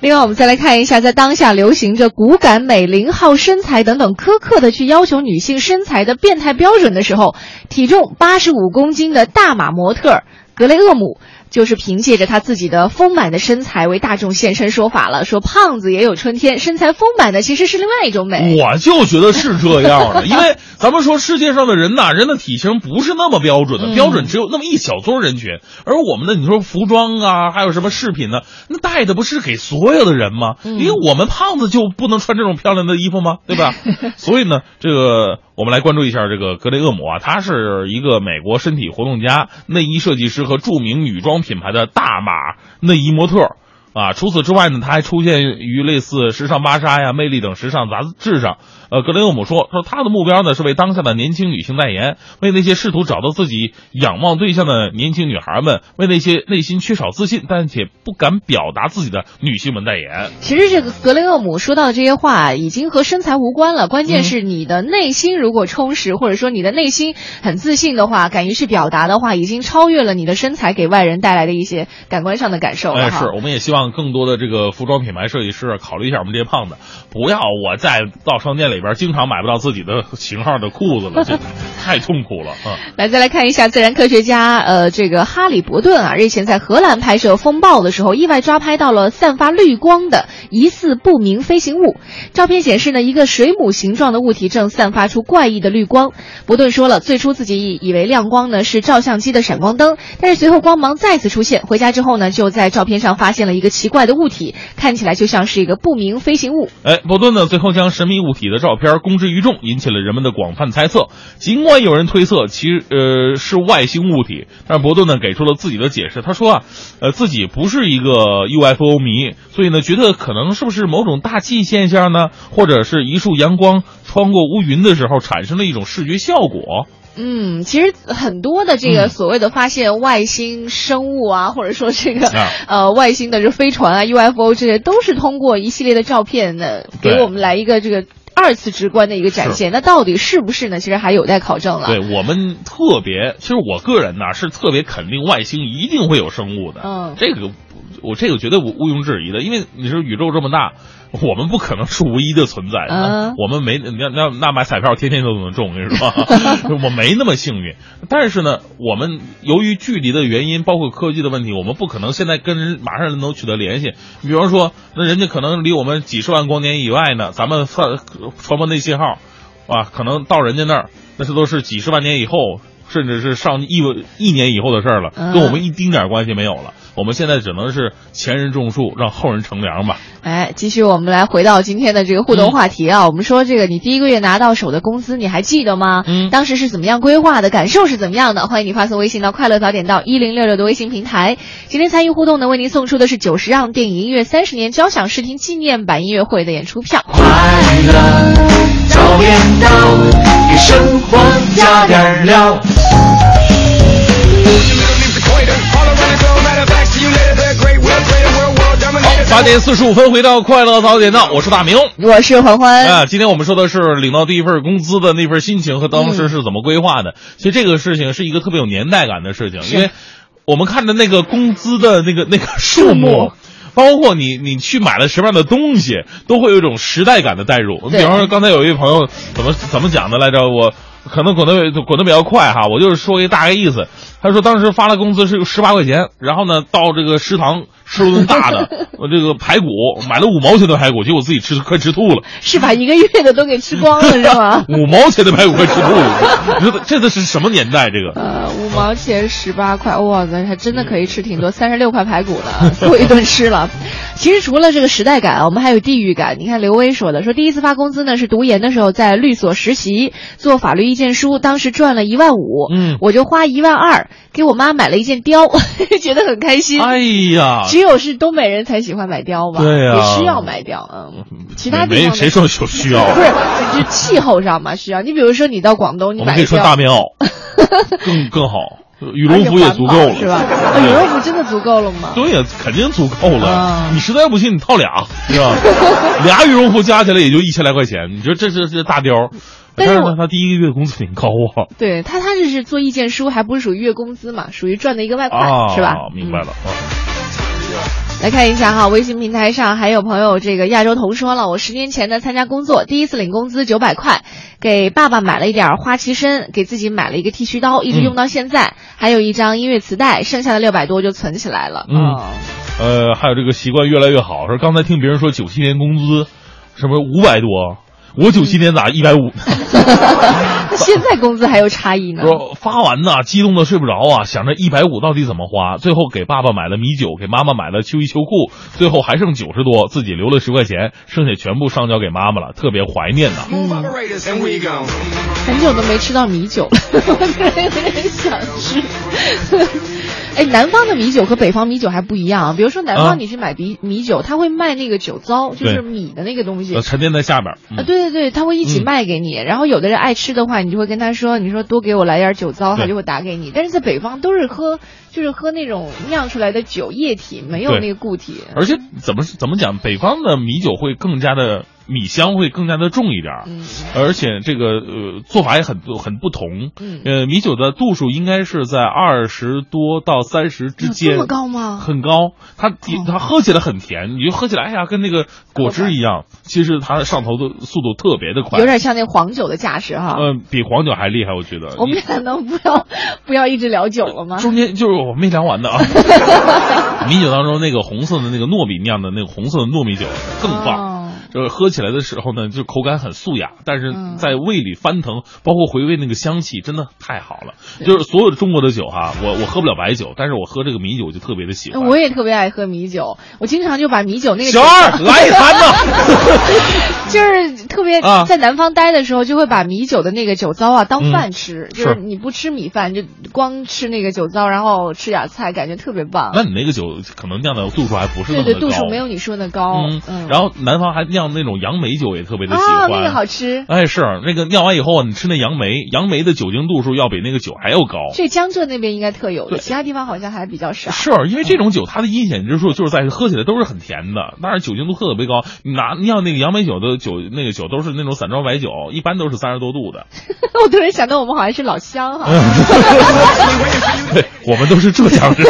另外，我们再来看一下，在当下流行着骨感美、零号身材等等苛刻的去要求女性身材的变态标准的时候，体重八十五公斤的大码模特儿格雷厄姆。就是凭借着他自己的丰满的身材为大众现身说法了，说胖子也有春天，身材丰满的其实是另外一种美。我就觉得是这样的，因为咱们说世界上的人呐，人的体型不是那么标准的，嗯标准只有那么一小撮人群。而我们的你说服装啊，还有什么饰品呢？那带的不是给所有的人吗？嗯因为我们胖子就不能穿这种漂亮的衣服吗？对吧？所以呢，这个我们来关注一下这个格雷厄姆啊，他是一个美国身体活动家、内衣设计师和著名女装品牌的大码内衣模特。啊，除此之外呢，他还出现于类似《时尚芭莎》呀、《魅力》等时尚杂志上。呃，格雷厄姆说，说他的目标呢是为当下的年轻女性代言，为那些试图找到自己仰望对象的年轻女孩们，为那些内心缺少自信但且不敢表达自己的女性们代言。其实这个格雷厄姆说到的这些话，已经和身材无关了，关键是你的内心如果充实，或者说你的内心很自信的话，敢于去表达的话，已经超越了你的身材给外人带来的一些感官上的感受了哎，是，我们也希望更多的这个服装品牌设计师考虑一下我们这些胖子，不要我再到商店里边经常买不到自己的型号的裤子了，这太痛苦了啊！来，再来看一下自然科学家呃，这个哈里伯顿啊，日前在荷兰拍摄风暴的时候，意外抓拍到了散发绿光的疑似不明飞行物。照片显示呢，一个水母形状的物体正散发出怪异的绿光。伯顿说了，最初自己以以为亮光呢是照相机的闪光灯，但是随后光芒再次出现。回家之后呢，就在照片上发现了一个奇怪的物体，看起来就像是一个不明飞行物。哎，伯顿呢最后将神秘物体的照片公之于众，引起了人们的广泛猜测。尽管有人推测其呃是外星物体，但是伯顿呢给出了自己的解释。他说啊，呃自己不是一个 UFO 迷，所以呢觉得可能是不是某种大气现象呢，或者是一束阳光穿过乌云的时候产生了一种视觉效果。嗯，其实很多的这个嗯所谓的发现外星生物啊，或者说这个、啊呃外星的这飞船啊、UFO 这些，都是通过一系列的照片呢，给我们来一个这个二次直观的一个展现。那到底是不是呢？其实还有待考证了。对我们特别，其实我个人呢是特别肯定外星一定会有生物的。嗯这个我这个绝对毋毋庸置疑的，因为你说宇宙这么大，我们不可能是唯一的存在的。嗯我们没那那那买彩票天天都能中，我跟你说，我没那么幸运。但是呢，我们由于距离的原因，包括科技的问题，我们不可能现在跟人马上能取得联系。比方说，那人家可能离我们几十万光年以外呢，咱们发传播那信号。啊，可能到人家那儿，那是都是几十万年以后，甚至是上亿一年以后的事儿了，嗯跟我们一丁点儿关系没有了。我们现在只能是前人种树，让后人乘凉吧。哎，继续我们来回到今天的这个互动话题啊，我们说这个你第一个月拿到手的工资，你还记得吗？嗯当时是怎么样规划的？感受是怎么样的？欢迎你发送微信到快乐早点到一零六六的微信平台。今天参与互动呢，为您送出的是九十让电影音乐三十年交响视听纪念版音乐会的演出票。快乐早点到，给生活加点料。八点四十五分回到快乐早点到，我是大明。我是欢欢。啊，今天我们说的是领到第一份工资的那份心情和当时是怎么规划的。其实这个事情是一个特别有年代感的事情，因为我们看的那个工资的那个那个数目。包括你，你去买了什么样的东西，都会有一种时代感的代入。比方说，刚才有一位朋友怎么怎么讲的来着？我可能滚得滚得比较快哈，我就是说一个大概意思。他说当时发了工资是十八块钱，然后呢到这个食堂吃了顿大的，我这个排骨买了五毛钱的排骨，结果自己吃快吃吐了。是把一个月的都给吃光了是吗？五毛钱的排骨快吃吐了，你说这这是什么年代？这个呃，五毛钱十八块，哇塞，还真的可以吃挺多，三十六块排骨呢，够一顿吃了。其实除了这个时代感，我们还有地域感。你看刘威说的，说第一次发工资呢是读研的时候在律所实习，做法律意见书，当时赚了一万五，嗯我就花一万二给我妈买了一件貂，觉得很开心。哎呀，只有是东北人才喜欢买貂吧？对呀也需要买貂，嗯，其他地方没谁说有需要？不是，就气候上嘛需要。你比如说你到广东，你我们可以穿大棉袄，更更好，羽绒服也足够了，是吧？啊羽绒服真的足够了吗？对呀，肯定足够了啊。你实在不信，你套俩，是吧？俩羽绒服加起来也就一千来块钱，你说这是这大貂，但是他第一个月工资挺高啊。对他，他这是做意见书，还不是属于月工资嘛，属于赚的一个外快，啊，是吧？明白了。来看一下哈，微信平台上还有朋友这个亚洲彤说了，我十年前呢参加工作，第一次领工资九百块，给爸爸买了一点花旗参，给自己买了一个剃须刀，一直用到现在，还有一张音乐磁带，剩下的六百多就存起来了。嗯呃，还有这个习惯越来越好。说刚才听别人说九七年工资什么五百多，我九七年咋一百五？现在工资还有差异呢。说发完呢，激动的睡不着啊，想着一百五到底怎么花，最后给爸爸买了米酒，给妈妈买了秋衣秋裤，最后还剩九十多，自己留了十块钱，剩下全部上交给妈妈了，特别怀念呐。很久都没吃到米酒了，有点想吃。哎，南方的米酒和北方米酒还不一样。比如说南啊方你去买米米酒，他会卖那个酒糟，就是米的那个东西呃，。沉淀在下边儿。啊，嗯对对对，他会一起嗯卖给你。然后有的人爱吃的话，你就会跟他说，你说多给我来点酒糟，他就会打给你。但是在北方都是喝，就是喝那种酿出来的酒液体，没有那个固体。而且怎么怎么讲，北方的米酒会更加的米香会更加的重一点儿，嗯而且这个呃做法也很很不同。嗯，呃，米酒的度数应该是在二十多到三十之间，这么高吗？很高。它它喝起来很甜，你就喝起来，哎呀，跟那个果汁一样。其实它上头的速度特别的快，有点像那黄酒的架势哈。嗯、比黄酒还厉害，我觉得。我们俩能不要 不要一直聊酒了吗？中间就是我没聊完的啊。米酒当中那个红色的那个糯米酿的那个红色的糯米酒更棒。哦就是喝起来的时候呢，就口感很素雅，但是嗯在胃里翻腾，包括回味那个香气，真的太好了。就是所有的中国的酒哈，我我喝不了白酒，但是我喝这个米酒就特别的喜欢。我也特别爱喝米酒，我经常就把米酒那个小二来一坛子。就是特别啊在南方待的时候，就会把米酒的那个酒糟啊当嗯饭吃，就是是你不吃米饭，就光吃那个酒糟，然后吃点菜，感觉特别棒。那你那个酒可能酿的度数还不是那对对，度数没有你说的高。嗯，然后南方还酿那种杨梅酒也特别的喜啊，欢，那个好吃。哎，是那个酿完以后，你吃那杨梅，杨梅的酒精度数要比那个酒还要高。这江浙那边应该特有的，其他地方好像还比较少。是因为这种酒，它的阴险之处就是在喝起来都是很甜的，但是酒精度特别高。你拿酿那个杨梅酒的酒，那个酒都是那种散装白酒，一般都是三十多度的。我突然想到，我们好像是老乡哈。对，我们都是浙江人，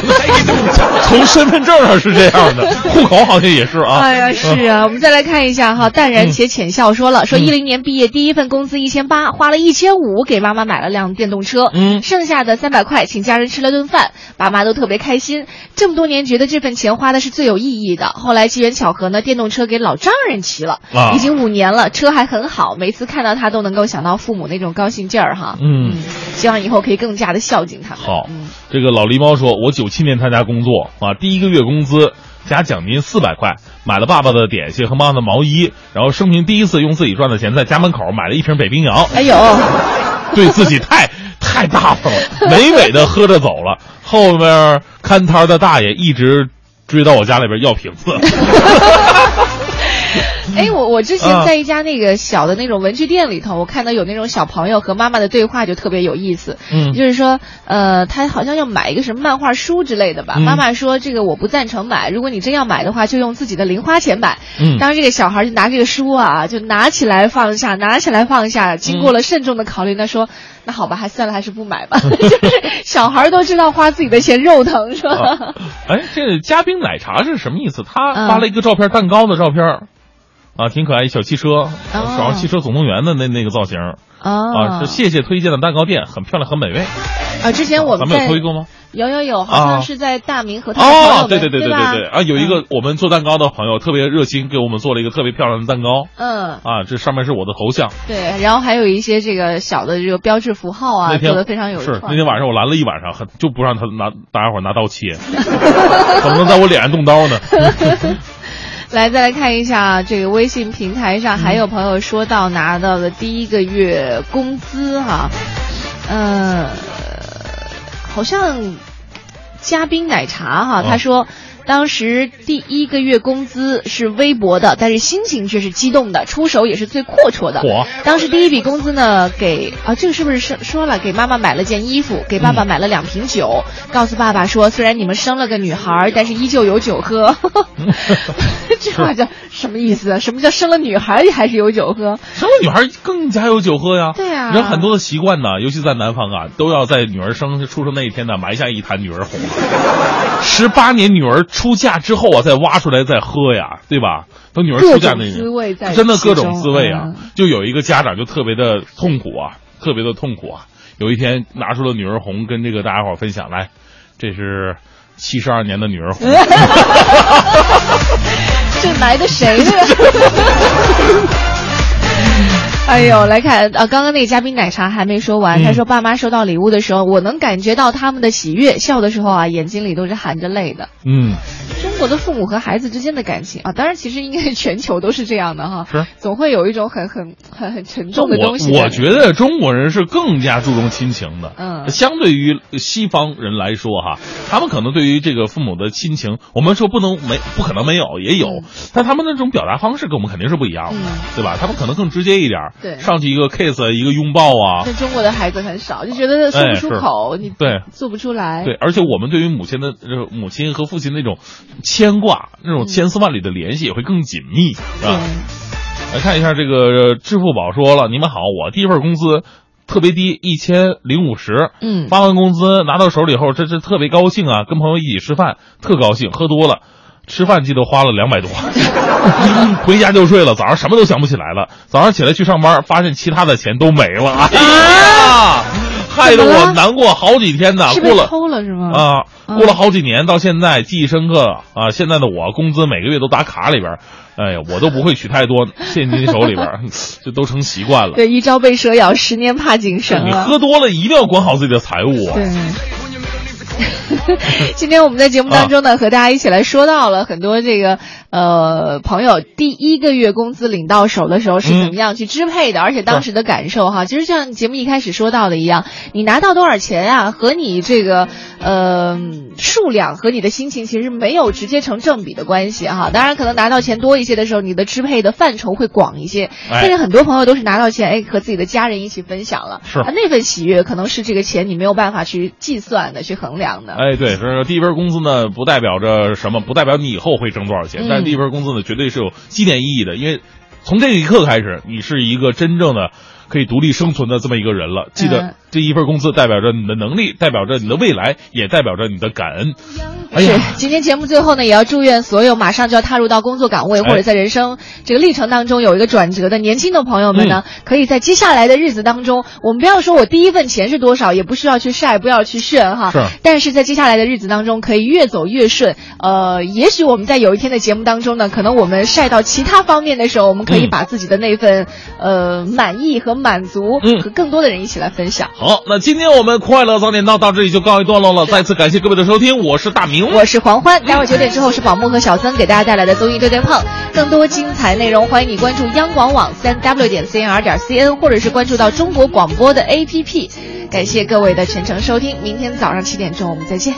从身份证上是这样的，户口好像也是啊。哎呀，是啊，我们再来看一下哈，淡然且浅笑说了，说一零年毕业第一份工资一千八，花了一千五给妈妈买了辆电动车，嗯剩下的三百块请家人吃了顿饭，爸妈都特别开心。这么多年觉得这份钱花的是最有意义的。后来机缘巧合呢，电动车给老丈人骑了，啊已经五年了，车还很好，每次看到他都能够想到父母那种高兴劲儿哈。嗯希望以后可以更加的孝敬他们。好嗯，这个老狸猫说，我九七年参加工作啊，第一个月工资加奖金四百块，买了爸爸的点心和妈妈的毛衣，然后生平第一次用自己赚的钱在家门口买了一瓶北冰洋，哎呦，对自己太 太大方了，美美的喝着走了。后面看摊的大爷一直追到我家里边要瓶子，哎，我我之前啊在一家那个小的那种文具店里头，我看到有那种小朋友和妈妈的对话，就特别有意思。嗯就是说，呃，他好像要买一个什么漫画书之类的吧。嗯妈妈说这个我不赞成买，如果你真要买的话，就用自己的零花钱买。嗯当时这个小孩就拿这个书啊，就拿起来放下，拿起来放下，经过了慎重的考虑，他说。那好吧，还算了，还是不买吧。就是小孩都知道花自己的钱肉疼，是吧？啊哎，这个嘉宾奶茶是什么意思？他嗯发了一个照片，蛋糕的照片儿，啊，挺可爱，一小汽车，哦手上汽车总动员的那那个造型，啊，是谢谢推荐的蛋糕店，很漂亮，很美味。啊，之前我们咱们有在推过吗？有有有，好啊像是在大明和他的朋友哦，对，对对对对对啊，有一个我们做蛋糕的朋友特别热心，给我们做了一个特别漂亮的蛋糕嗯，啊，这上面是我的头像。对，然后还有一些这个小的这个标志符号啊，做的非常有是那天晚上我拦了一晚上，很就不让他拿大家伙拿刀切，怎么能在我脸上动刀呢？来，再来看一下这个微信平台上还有朋友说到拿到的第一个月工资哈、嗯、好像嘉宾奶茶哈、哦他说。当时第一个月工资是微薄的，但是心情却是激动的，出手也是最阔绰的。嚯当时第一笔工资呢，给啊，这个是不是说说了？给妈妈买了件衣服，给爸爸买了两瓶酒，告诉爸爸说，虽然你们生了个女孩，但是依旧有酒喝。这话叫什么意思？啊什么叫生了女孩还是有酒喝？生了女孩更加有酒喝呀。对啊人很多的习惯呢，尤其在南方啊，都要在女儿生出生那一天呢，埋下一坛女儿红。十八年女儿出嫁之后啊，再挖出来再喝呀，对吧？等女儿出嫁那年滋味在真的各种滋味啊嗯！就有一个家长就特别的痛苦啊，特别的痛苦啊。有一天拿出了女儿红，跟这个大家伙分享，来，这是七十二年的女儿红。这埋的谁呢？哎呦，来看啊，刚刚那个嘉宾奶茶还没说完，嗯他说爸妈收到礼物的时候，我能感觉到他们的喜悦，笑的时候啊，眼睛里都是含着泪的。嗯，中国的父母和孩子之间的感情啊，当然其实应该全球都是这样的哈，是。总会有一种很很很很沉重的东西我。我觉得中国人是更加注重亲情的，嗯。相对于西方人来说哈，他们可能对于这个父母的亲情，我们说不能没不可能没有，也有，嗯。但他们那种表达方式跟我们肯定是不一样的，嗯。对吧？他们可能更直接一点，对。上去一个 kiss，一个拥抱啊，但中国的孩子很少，就觉得说不出口，你对。做不出来。对，而且我们对于母亲的呃母亲和父亲那种牵挂，那种千丝万缕的联系也会更紧密，是吧？来看一下这个呃支付宝说了，你们好，我第一份工资特别低，一千零五十，嗯发完工资拿到手里后，这这特别高兴啊，跟朋友一起吃饭，特高兴，喝多了。吃饭记得花了两百多，回家就睡了，早上什么都想不起来了。早上起来去上班，发现其他的钱都没了，哎呀，害得我难过好几天呢。过了偷了是吗？啊，嗯过了好几年，到现在记忆深刻啊！现在的我，工资每个月都打卡里边儿，哎呀，我都不会取太多现金手里边儿，这都成习惯了。对，一朝被蛇咬，十年怕井绳你。喝多了一定要管好自己的财务啊！对。今天我们在节目当中呢，和大家一起来说到了很多这个呃朋友第一个月工资领到手的时候是怎么样去支配的，而且当时的感受哈。其实像节目一开始说到的一样，你拿到多少钱啊、和你这个呃数量和你的心情其实没有直接成正比的关系哈。当然，可能拿到钱多一些的时候，你的支配的范畴会广一些。哎但是很多朋友都是拿到钱，哎，和自己的家人一起分享了，是啊那份喜悦可能是这个钱你没有办法去计算的、去衡量的。哎，对，是第一份工资呢，不代表着什么，不代表你以后会挣多少钱，嗯但是第一份工资呢，绝对是有纪念意义的，因为从这一刻开始，你是一个真正的可以独立生存的这么一个人了。记嗯得这一份工资代表着你的能力，代表着你的未来，也代表着你的感恩。哎是呀，，今天节目最后呢，也要祝愿所有马上就要踏入到工作岗位、哎或者在人生这个历程当中有一个转折的年轻的朋友们呢，可以在接下来的日子当中，我们不要说我第一份钱是多少，也不需要去晒，不要去炫哈。是但是在接下来的日子当中，可以越走越顺。呃，也许我们在有一天的节目当中呢，可能我们晒到其他方面的时候，我们可以嗯把自己的那份、呃满意和满足，嗯和更多的人一起来分享。好，那今天我们快乐早点到到这里就告一段落了，再次感谢各位的收听，我是大明，我是黄欢，待会儿九点之后是宝木和小曾给大家带来的综艺对对碰，更多精彩内容欢迎你关注央广网三 w 点 cnr 点 cn，或者是关注到中国广播的 APP。感谢各位的全程收听，明天早上七点钟我们再见。